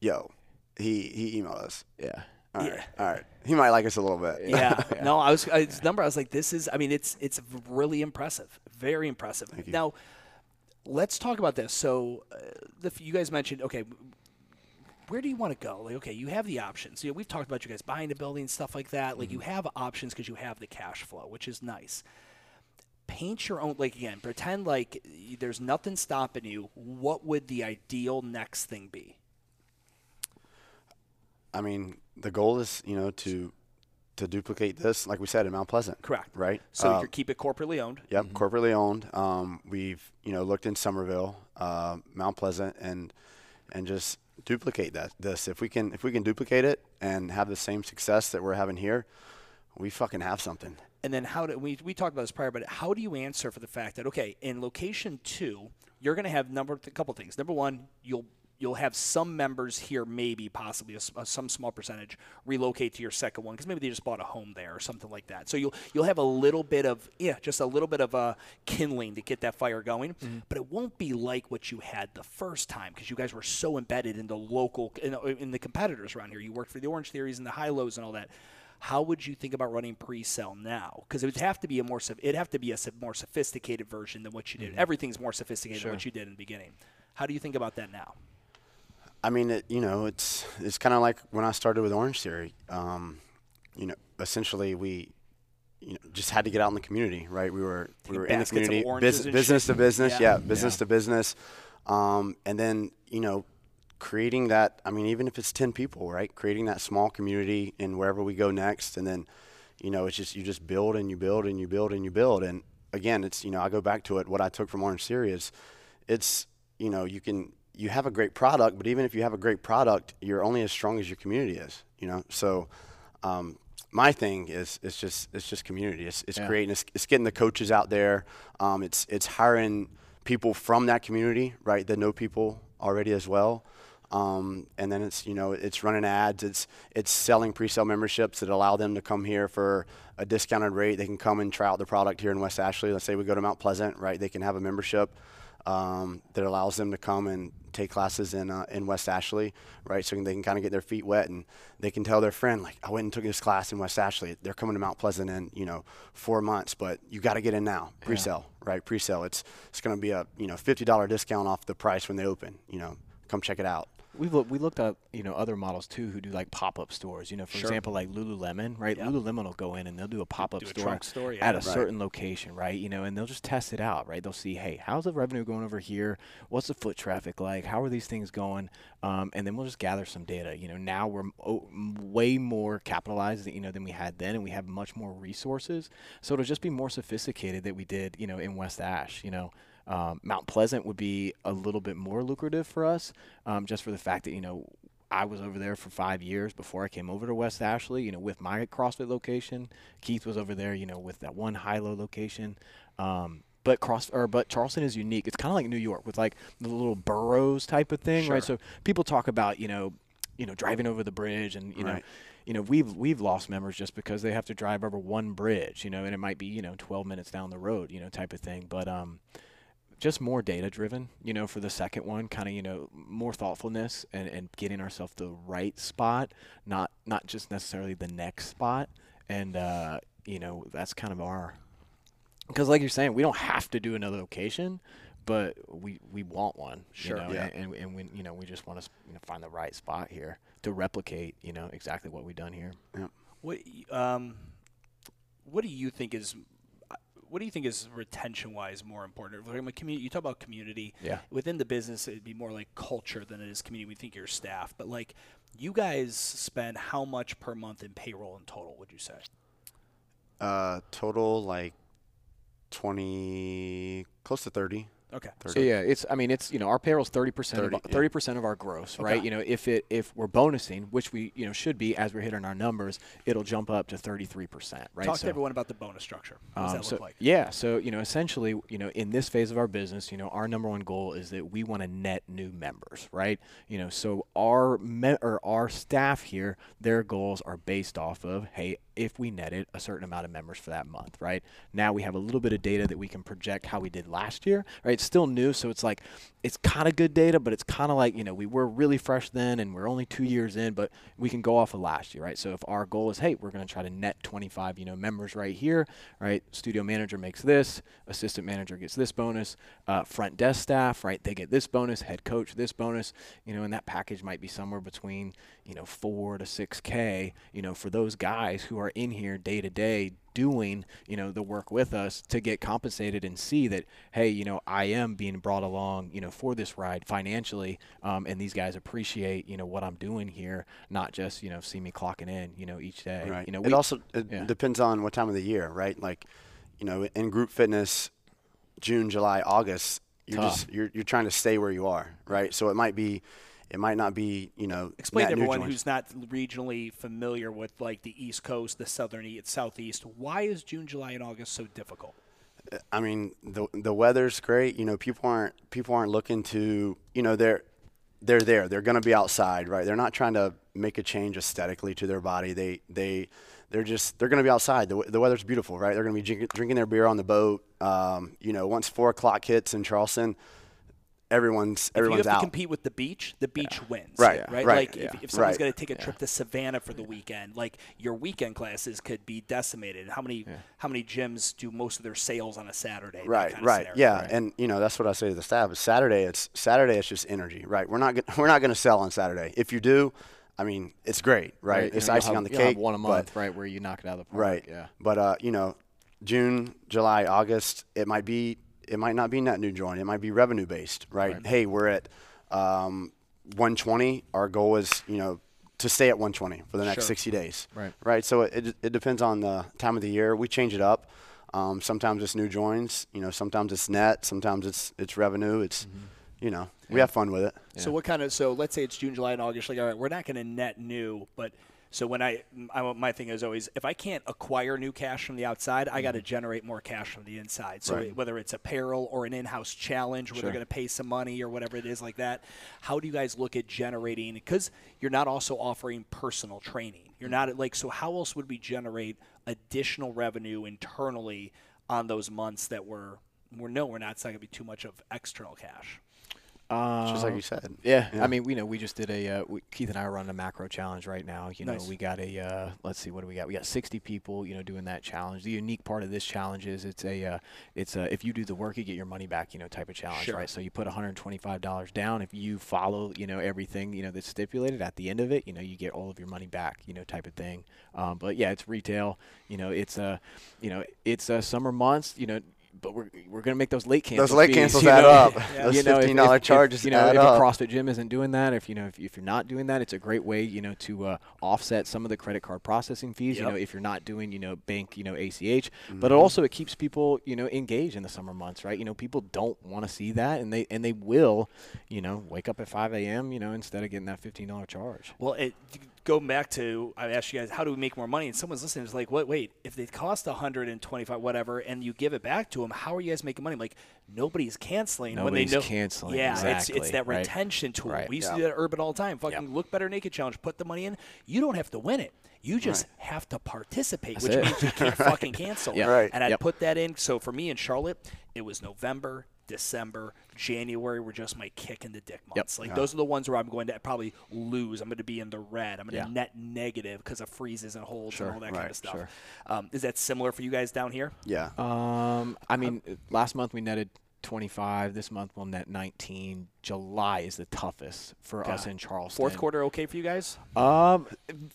Yo, he he emailed us. yeah. All right, all right. He might like us a little bit. [laughs] yeah. No, I was I, his number. I was like, this is. I mean, it's it's really impressive, very impressive. you. Now, let's talk about this. So, uh, the, you guys mentioned okay. Where do you want to go? Like, okay, you have the options. You know, we've talked about you guys buying a building, stuff like that. Like, you have options because you have the cash flow, which is nice. Paint your own. Like again, pretend like there's nothing stopping you. What would the ideal next thing be? I mean, the goal is you know to to duplicate this, like we said, in Mount Pleasant. Correct. Right. So Uh, you keep it corporately owned. Yep, corporately owned. Um, we've you know looked in Summerville, uh, Mount Pleasant, and and just duplicate that. This if we can if we can duplicate it and have the same success that we're having here, we fucking have something. And then how do we we talked about this prior, but how do you answer for the fact that okay, in location two, you're going to have number a couple things. Number one, you'll you'll have some members here, maybe possibly a a- some small percentage relocate to your second one because maybe they just bought a home there or something like that. So you'll you'll have a little bit of yeah, just a little bit of uh, kindling to get that fire going, but it won't be like what you had the first time because you guys were so embedded in the local in, in the competitors around here. You worked for the Orangetheories and the High Lows and all that how would you think about running pre-sale now? Because it would have to be a more it'd have to be a more sophisticated version than what you did. Everything's more sophisticated than what you did in the beginning. How do you think about that now? I mean, it, you know, it's it's kind of like when I started with Orangetheory. Um, you know, essentially we, you know, just had to get out in the community, right? We were we were in the community, bus- and business to business, Yeah. yeah, business to business, um, and then you know, creating that. I mean, even if it's ten people, right? Creating that small community in wherever we go next, and then, you know, it's just you just build and you build and you build and you build, and again, it's you know, I go back to it. What I took from Orangetheory is, it's you know, you can you have a great product, but even if you have a great product, you're only as strong as your community is. You know, so um, my thing is it's just it's just community. It's, it's Yeah. creating it's, it's getting the coaches out there. Um, it's it's hiring people from that community, right? That know people already as well. Um, and then it's you know it's running ads. It's it's selling pre-sale memberships that allow them to come here for a discounted rate. They can come and try out the product here in West Ashley. Let's say we go to Mount Pleasant, right? They can have a membership um, that allows them to come and take classes in uh, in West Ashley, right? So they can kind of get their feet wet and they can tell their friend like, I went and took this class in West Ashley. They're coming to Mount Pleasant in you know four months, but you got to get in now, pre-sale, right? Pre-sale. It's it's going to be a you know fifty dollar discount off the price when they open. You know, come check it out. We've look, we looked at you know other models too who do like pop up stores. You know, for Sure. example, like Lululemon, right? Lululemon will go in and they'll do a pop up Do store trunk store, yeah. at a Right. certain location, right? You know, and they'll just test it out, right? They'll see, hey, how's the revenue going over here? What's the foot traffic like? How are these things going? Um, and then we'll just gather some data. You know, now we're m- o- m- way more capitalized, you know, than we had then, and we have much more resources. So it'll just be more sophisticated that we did, you know, in West Ash. You know. Um, Mount Pleasant would be a little bit more lucrative for us, um, just for the fact that you know I was over there for five years before I came over to West Ashley. You know, with my CrossFit location. Keith was over there. You know, with that one high-low location. Um, but cross or but Charleston is unique. It's kind of like New York with like the little boroughs type of thing, right? So people talk about you know, you know, driving over the bridge and you know, you know, we've we've lost members just because they have to drive over one bridge, you know, and it might be you know 12 minutes down the road, you know, type of thing. But um, just more data driven, you know, for the second one, kind of you know more thoughtfulness and and getting ourselves the right spot, not not just necessarily the next spot, and uh, you know that's kind of our because like you're saying, we don't have to do another location, but we we want one. Sure. You know, Yeah. And, and and we you know we just want to you know, find the right spot here to replicate you know exactly what we've done here. Yeah. What um, what do you think is what do you think is retention wise more important? Like, a community. You talk about community. Yeah. Within the business, it'd be more like culture than it is community. We think your staff, but like you guys spend how much per month in payroll in total? Would you say? Uh, total like twenty, close to thirty. Okay. 30. So yeah, it's I mean it's you know our payroll's thirty percent 30, of yeah. thirty percent of our gross, right? You know if it if we're bonusing, which we you know should be as we're hitting our numbers, it'll jump up to thirty three percent, right? Talk So- to everyone about the bonus structure. What does Um, that so, look like? Yeah, so you know, essentially, you know, in this phase of our business, you know, our number one goal is that we want to net new members, right? You know, so our me- or our staff here, their goals are based off of, hey, if we netted a certain amount of members for that month, right? Now we have a little bit of data that we can project how we did last year, right? It's still new, so it's like it's kind of good data, but it's kind of like you know we were really fresh then, and we're only two years in, but we can go off of last year, right? So if our goal is, hey, we're going to try to net 25, you know, members right here, right? Studio manager makes this, assistant manager gets this bonus, uh, front desk staff, right? They get this bonus, head coach this bonus, you know, and that package might be somewhere between you know four to six k, you know, for those guys who are in here day to day doing you know the work with us to get compensated and see that hey you know i am being brought along you know for this ride financially um, and these guys appreciate you know what i'm doing here not just you know see me clocking in you know each day Right. you know it also it yeah. depends on what time of the year, right? Like, you know, in group fitness, June, July, August, you're Tough. just you're you're trying to stay where you are, right? So it might be, it might not be, you know, Explain to everyone who's not regionally familiar with like the East Coast, the Southern, Southeast. Why is June, July, and August so difficult? I mean, the the weather's great. You know, people aren't people aren't looking to, you know, they're they're there. They're going to be outside, right? They're not trying to make a change aesthetically to their body. They they they're just they're going to be outside. The, the weather's beautiful, right? They're going to be drinking, drinking their beer on the boat. Um, you know, once four o'clock hits in Charleston, everyone's everyone's. If you everyone's have to compete with the beach, the beach wins. Right, Right. right, Like if, yeah, if someone's right. going to take a trip to Savannah for the weekend, like your weekend classes could be decimated. How many how many gyms do most of their sales on a Saturday? That Right, kind of right, scenario. yeah, and you know that's what I say to the staff. Is Saturday, it's Saturday, it's just energy, right? We're not gonna, we're not going to sell on Saturday. If you do, I mean, it's great, right? you It's icing have- on the you'll have cake. one a but- month right where you knock it out of the park Right. yeah But uh, you know, June, July, August, it might be it might not be net new join. It might be revenue based, right? Hey, we're at um, 120. Our goal is, you know, to stay at 120 for the next Sure. 60 days. Right. Right. So it, it, it depends on the time of the year. We change it up. Um, sometimes it's new joins. You know, sometimes it's net. Sometimes it's it's revenue. It's, you know, we have fun with it. So what kind of so let's say it's June, July, and August. Like, all right, we're not going to net new, but so when I, I my thing is always if I can't acquire new cash from the outside, I got to generate more cash from the inside. So Mm-hmm. Right. whether it's apparel or an in-house challenge where they're going to pay some money or whatever it is like that, how do you guys look at generating? Because you're not also offering personal training. You're not like so. How else would we generate additional revenue internally on those months that we're we're no, we're not. It's not going to be too much of external cash. Just like you said. Yeah, Yeah. I mean, we know we just did a uh, we, Keith and I are running a macro challenge right now. You know, we got a uh, let's see, what do we got? We got 60 people, you know, doing that challenge. The unique part of this challenge is it's a uh, it's a if you do the work, you get your money back, you know, type of challenge, Sure. right? So you put 125 dollars down. If you follow, you know, everything you know that's stipulated at the end of it, you know, you get all of your money back, you know, type of thing. Um, but yeah, it's retail. You know, it's a, you know, it's uh, summer months. You know but we're we're gonna make those late cancels. Those late fees, cancels [laughs] you add know? up. Yeah. [laughs] Those you know, if- fifteen dollar if- if, charges you know, add if up. a CrossFit gym isn't doing that, if you know, if, if you're not doing that, it's a great way, you know, to uh, offset some of the credit card processing fees. You know, if you're not doing, you know, bank, you know, ACH, but Mm-hmm. also it keeps people, you know, engaged in the summer months, right? You know, people don't want to see that, and they and they will, you know, wake up at 5 a.m. You know, instead of getting that $15 charge. Well, it go back to I asked you guys how do we make more money, and someone's listening is like, what? Wait, if they cost 125, whatever, and you give it back to them, how are you guys making money? Like nobody's canceling when Nobody's they know. canceling, Yeah, it's exactly, it's that right. retention tool. Right. We used Yeah. to do that Urban all the time. Fucking look better naked challenge. Put the money in. You don't have to win it. You just have to participate, That's which it. means you can't [laughs] fucking cancel. Yeah. Right. And I Yep. put that in. So for me in Charlotte, it was November, December, January were just my kick in the dick months. Like those are the ones where I'm going to probably lose. I'm going to be in the red. I'm going to Yeah. net negative because of freezes and holds and all that kind of stuff. sure. Um, is that similar for you guys down here? yeah. Um, I mean, last month we netted 25. This month we'll net 19. July is the toughest for us in Charleston. Fourth quarter okay for you guys? Um,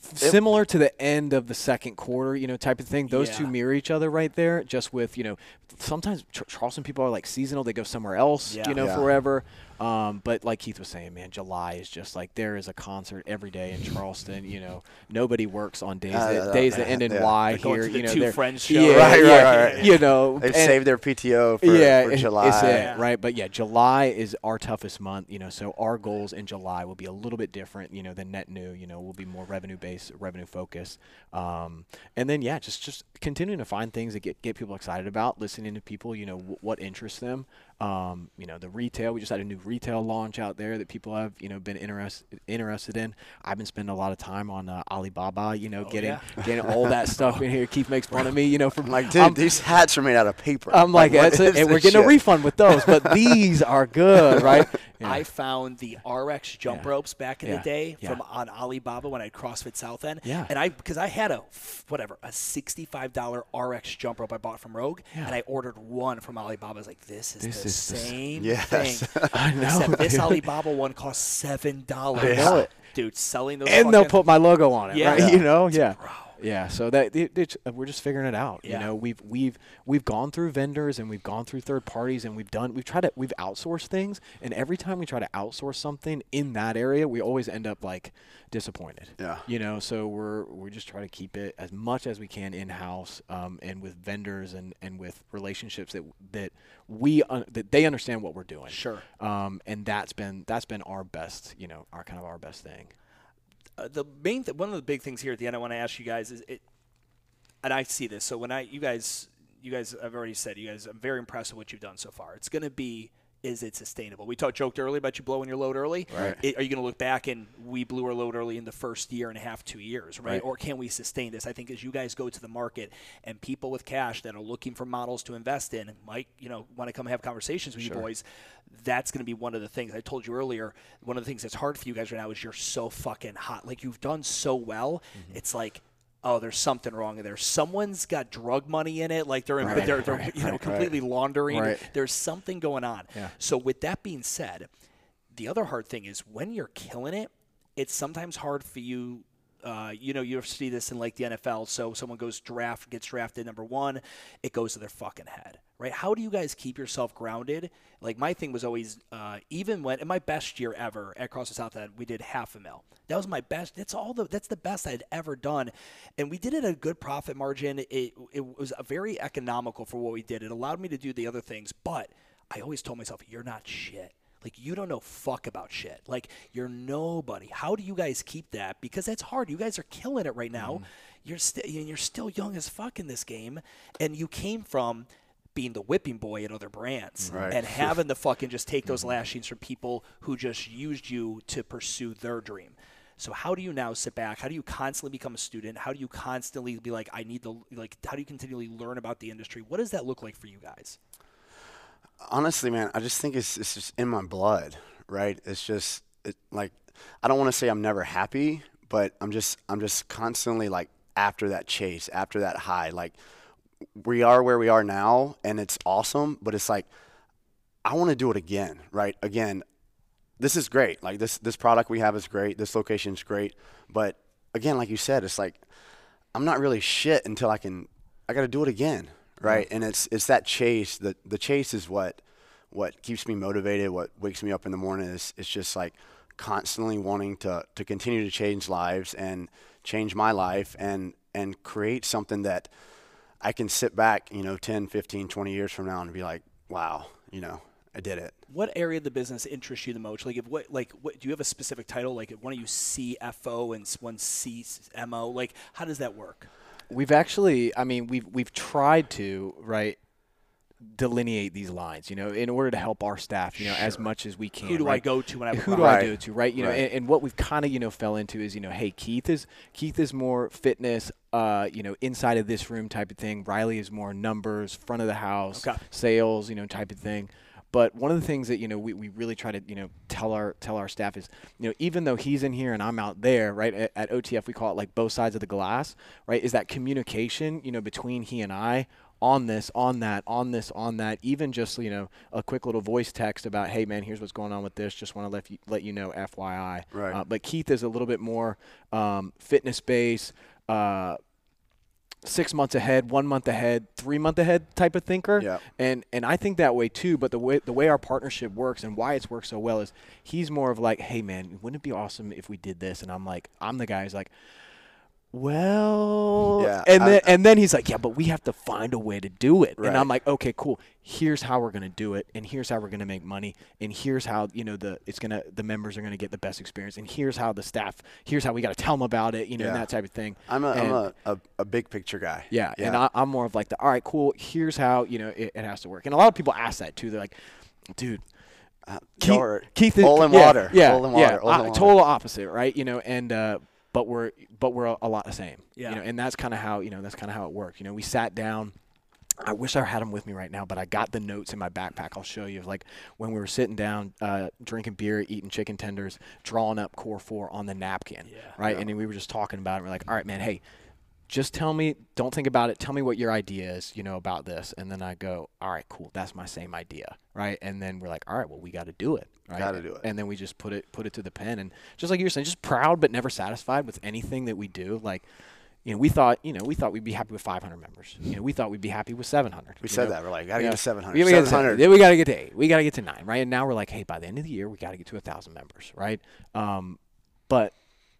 similar to the end of the second quarter, you know, type of thing. Those two mirror each other right there. Just with you know, sometimes Ch- Charleston people are like seasonal; they go somewhere else, Yeah. you know, Yeah. forever. Um, but like Keith was saying, man, July is just like there is a concert every day in Charleston. You know, nobody works on days Uh, that uh, days that end in yeah. Y They're going here. to the you know, Two Friends show. Yeah, Right, yeah, right, right. You know, They've and- saved their PTO for, yeah, for [laughs] it- July. It's it, Yeah. right? But yeah, July is our toughest month. You know, so our goals in July will be a little bit different. You know, than net new. You know, will be more revenue based, revenue focused. Um, and then yeah, just just continuing to find things that get get people excited about, listening to people. You know, w- what interests them. Um, you know, the retail. We just had a new retail launch out there that people have you know been interested interested in. I've been spending a lot of time on uh, Alibaba. You know, getting yeah. [laughs] getting all that stuff in here. Keith makes fun of me. You know, from like, dude, I'm- these hats are made out of paper. I'm like, what that's it. is And we're this getting a refund with those, but [laughs] these are good, right? Yeah. I found the RX jump Yeah. ropes back in Yeah. the day Yeah. from on Alibaba when I had CrossFit South End. Yeah. And I because I had a, whatever a sixty-five dollar RX jump rope I bought from Rogue, Yeah. and I ordered one from Alibaba. I was like, this is This the is the s- same Yes. thing. [laughs] I know, Except this. Alibaba one costs seven dollars. I know it. dude. Selling those and they'll put my logo on it, Yeah. right? Yeah. [laughs] You know, yeah. Bro. Yeah, so that it, it's, uh, we're just figuring it out. Yeah. You know, we've we've we've gone through vendors and we've gone through third parties and we've done we've tried to we've outsourced things and every time we try to outsource something in that area, we always end up like disappointed. Yeah. You know, so we're we're just trying to keep it as much as we can in house um, and with vendors and, and with relationships that that we un- that they understand what we're doing. Sure. Um, and that's been that's been our best, you know, our kind of our best thing. Uh, the main th- one of the big things here at the end I want to ask you guys is it, and I see this. So when I you guys you guys I've already said you guys I'm very impressed with what you've done so far. It's going to be is it sustainable? We talked joked earlier about you blowing your load early. Right. It- are you going to look back and we blew our load early in the first year and a half, two years, right? Right. Or can we sustain this? I think as you guys go to the market and people with cash that are looking for models to invest in might you know want to come have conversations with you boys. That's going to be one of the things I told you earlier. One of the things that's hard for you guys right now is you're so fucking hot. Like you've done so well. Mm-hmm. It's like. Oh, there's something wrong in there. Someone's got drug money in it. Like they're, Right, they're, they're right, you know right, completely laundering. There's something going on. Yeah. So with that being said, the other hard thing is when you're killing it, it's sometimes hard for you. Uh, you know, you see this in like the NFL. So someone goes draft, gets drafted number one, it goes to their fucking head, right? How do you guys keep yourself grounded? Like my thing was always, uh, even when in my best year ever at CrossFit South End, we did half a mil. That was my best. That's all the. That's the best I'd ever done, and we did it at a good profit margin. It it was a very economical for what we did. It allowed me to do the other things, but I always told myself, "You're not shit." Like you don't know fuck about shit. Like you're nobody. How do you guys keep that? Because that's hard. You guys are killing it right now. You're still you're still young as fuck in this game, and you came from being the whipping boy at other brands Right. and [laughs] having to fucking just take those mm-hmm. lashings from people who just used you to pursue their dream. So how do you now sit back? How do you constantly become a student? How do you constantly be like, I need to like? How do you continually learn about the industry? What does that look like for you guys? honestly, man, I just think it's it's just in my blood, right? It's just it, like I don't want to say I'm never happy, but I'm just I'm just constantly like after that chase, after that high. Like we are where we are now, and it's awesome, but it's like I want to do it again, right? Again, this is great. Like this this product we have is great. This location is great, but again, like you said, it's like I'm not really shit until I can. I got to do it again, right? And it's it's that chase. The the chase is what what keeps me motivated. What wakes me up in the morning is it's just like constantly wanting to to continue to change lives and change my life and and create something that I can sit back, you know, 10, 15, 20 years from now and be like, wow, you know, I did it. What area of the business interests you the most? Like, if what, like, what do you have a specific title? Like, if one of you CFO and one CMO, like, how does that work? We've actually, I mean, we've we've tried to right delineate these lines, you know, in order to help our staff, you know, as much as we can. Who do right? I go to when I Who do problem? I go to, right? You know, and, and what we've kind of, you know, fell into is, you know, hey, Keith is Keith is more fitness, uh, you know, inside of this room type of thing. Riley is more numbers, front of the house, Okay. sales, you know, type of thing. But one of the things that you know we, we really try to you know tell our tell our staff is you know even though he's in here and I'm out there right at, at OTF we call it like both sides of the glass right is that communication you know between he and I on this on that on this on that even just you know a quick little voice text about hey man here's what's going on with this just want to let you let you know FYI Right. uh, but Keith is a little bit more um, fitness based uh, six months ahead, one month ahead, three month ahead type of thinker. Yeah. And and I think that way too. But the way the way our partnership works and why it's worked so well is he's more of like, hey man, wouldn't it be awesome if we did this? And I'm like, I'm the guy who's like. Well, Yeah, and I- then and then he's like, yeah, but we have to find a way to do it. And I'm like, okay, cool. Here's how we're gonna do it, and here's how we're gonna make money, and here's how you know the it's gonna the members are gonna get the best experience, and here's how the staff, here's how we got to tell them about it, you know, and Yeah. that type of thing. I'm a, I'm a, a, a big picture guy. yeah, yeah. and I, I'm more of like the all right, cool. Here's how you know it, it has to work. And a lot of people ask that too. They're like, dude, Uh, Keith, Keith is oil and yeah, water. Yeah, Oil and yeah, water. Oil uh, and water. total opposite, right? You know, and uh, but we're but we're a, a lot the same. Yeah. You know, and that's kind of how you know that's kind of how it worked. You know, we sat down. I wish I had them with me right now, but I got the notes in my backpack. I'll show you. Like when we were sitting down, uh, drinking beer, eating chicken tenders, drawing up Kor4 on the napkin, Yeah. right? Yeah. And then we were just talking about it. We're like, all right, man, hey, just tell me, don't think about it. Tell me what your idea is, you know, about this. And then I go, all right, cool. That's my same idea, right? And then we're like, all right, well, we got to do it, right? Gotta do it. And then we just put it put it to the pen. And just like you were saying, just proud but never satisfied with anything that we do. Like, you know, we thought, you know, we thought we'd be happy with 500 members. You know, we thought we'd be happy with 700. We said know? that. We're like, gotta Yeah. get to 700. Yeah, we gotta get to 700. Then we got to get to eight. We got to get to nine, right? And now we're like, hey, by the end of the year, we got to get to a thousand members, right? Um, but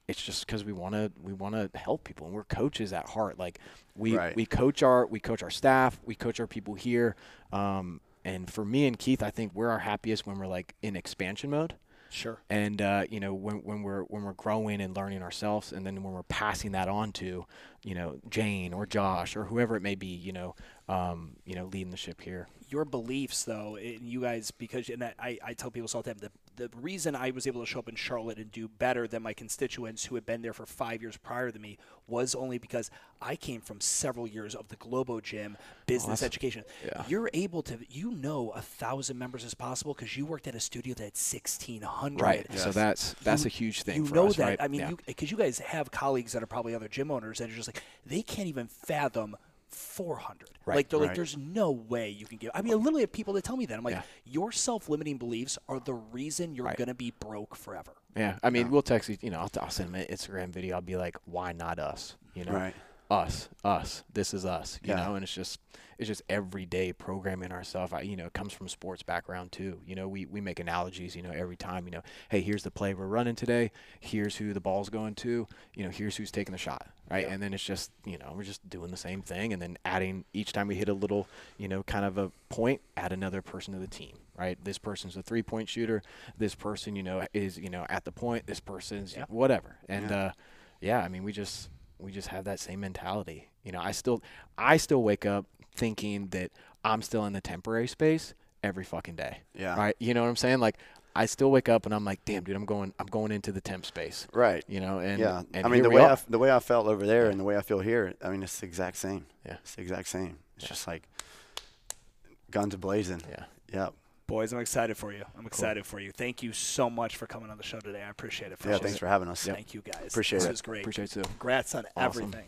it's just because we want to we want to help people, and we're coaches at heart. Like we Right. we coach our we coach our staff, we coach our people here. Um, and for me and Keith, I think we're our happiest when we're like in expansion mode Sure. and uh, you know when, when we're when we're growing and learning ourselves and then when we're passing that on to you know Jane or Josh or whoever it may be you know um, you know leading the ship here your beliefs though and you guys because and I, I tell people all the time the, the reason i was able to show up in charlotte and do better than my constituents who had been there for five years prior to me was only because i came from several years of the globo gym business that's- education yeah. you're able to you know a thousand members as possible because you worked at a studio that had 1600 right so that's that's you- a huge thing You for know us that. right I mean, yeah. you because you guys have colleagues that are probably other gym owners that are just like they can't even fathom 400. Right, like they're like, there's no way you can give. I mean, I literally have people that tell me that. I'm like, Yeah. your self-limiting beliefs are the reason you're Right. gonna be broke forever. yeah I mean we'll text you you know I'll, I'll send them an Instagram video I'll be like why not us you know Right. Us us this is us you Yeah. know and it's just it's just everyday programming ourselves I, you know it comes from sports background too you know we, we make analogies you know every time you know hey here's the play we're running today here's who the ball's going to you know here's who's taking the shot right and then it's just you know we're just doing the same thing and then adding each time we hit a little you know kind of a point add another person to the team right this person's a three point shooter this person you know is you know at the point this person's Yeah. whatever and Yeah. uh yeah i mean we just we just have that same mentality. You know, I still I still wake up thinking that I'm still in the temporary space every fucking day. Yeah. Right? You know what I'm saying? Like I still wake up and I'm like, "Damn, dude, I'm going I'm going into the temp space." Right. You know, and yeah. and I mean, the way I, are. the way I felt over there and the way I feel here, I mean, it's the exact same. Yeah. It's the exact same. It's just like guns blazing. yeah. Yep. Boys, I'm excited for you. I'm excited for you. Thank you so much for coming on the show today. I appreciate it. Yeah. Thanks it. for having us. Thank you guys. Appreciate this it. was great. Appreciate it too. Congrats on Awesome. everything.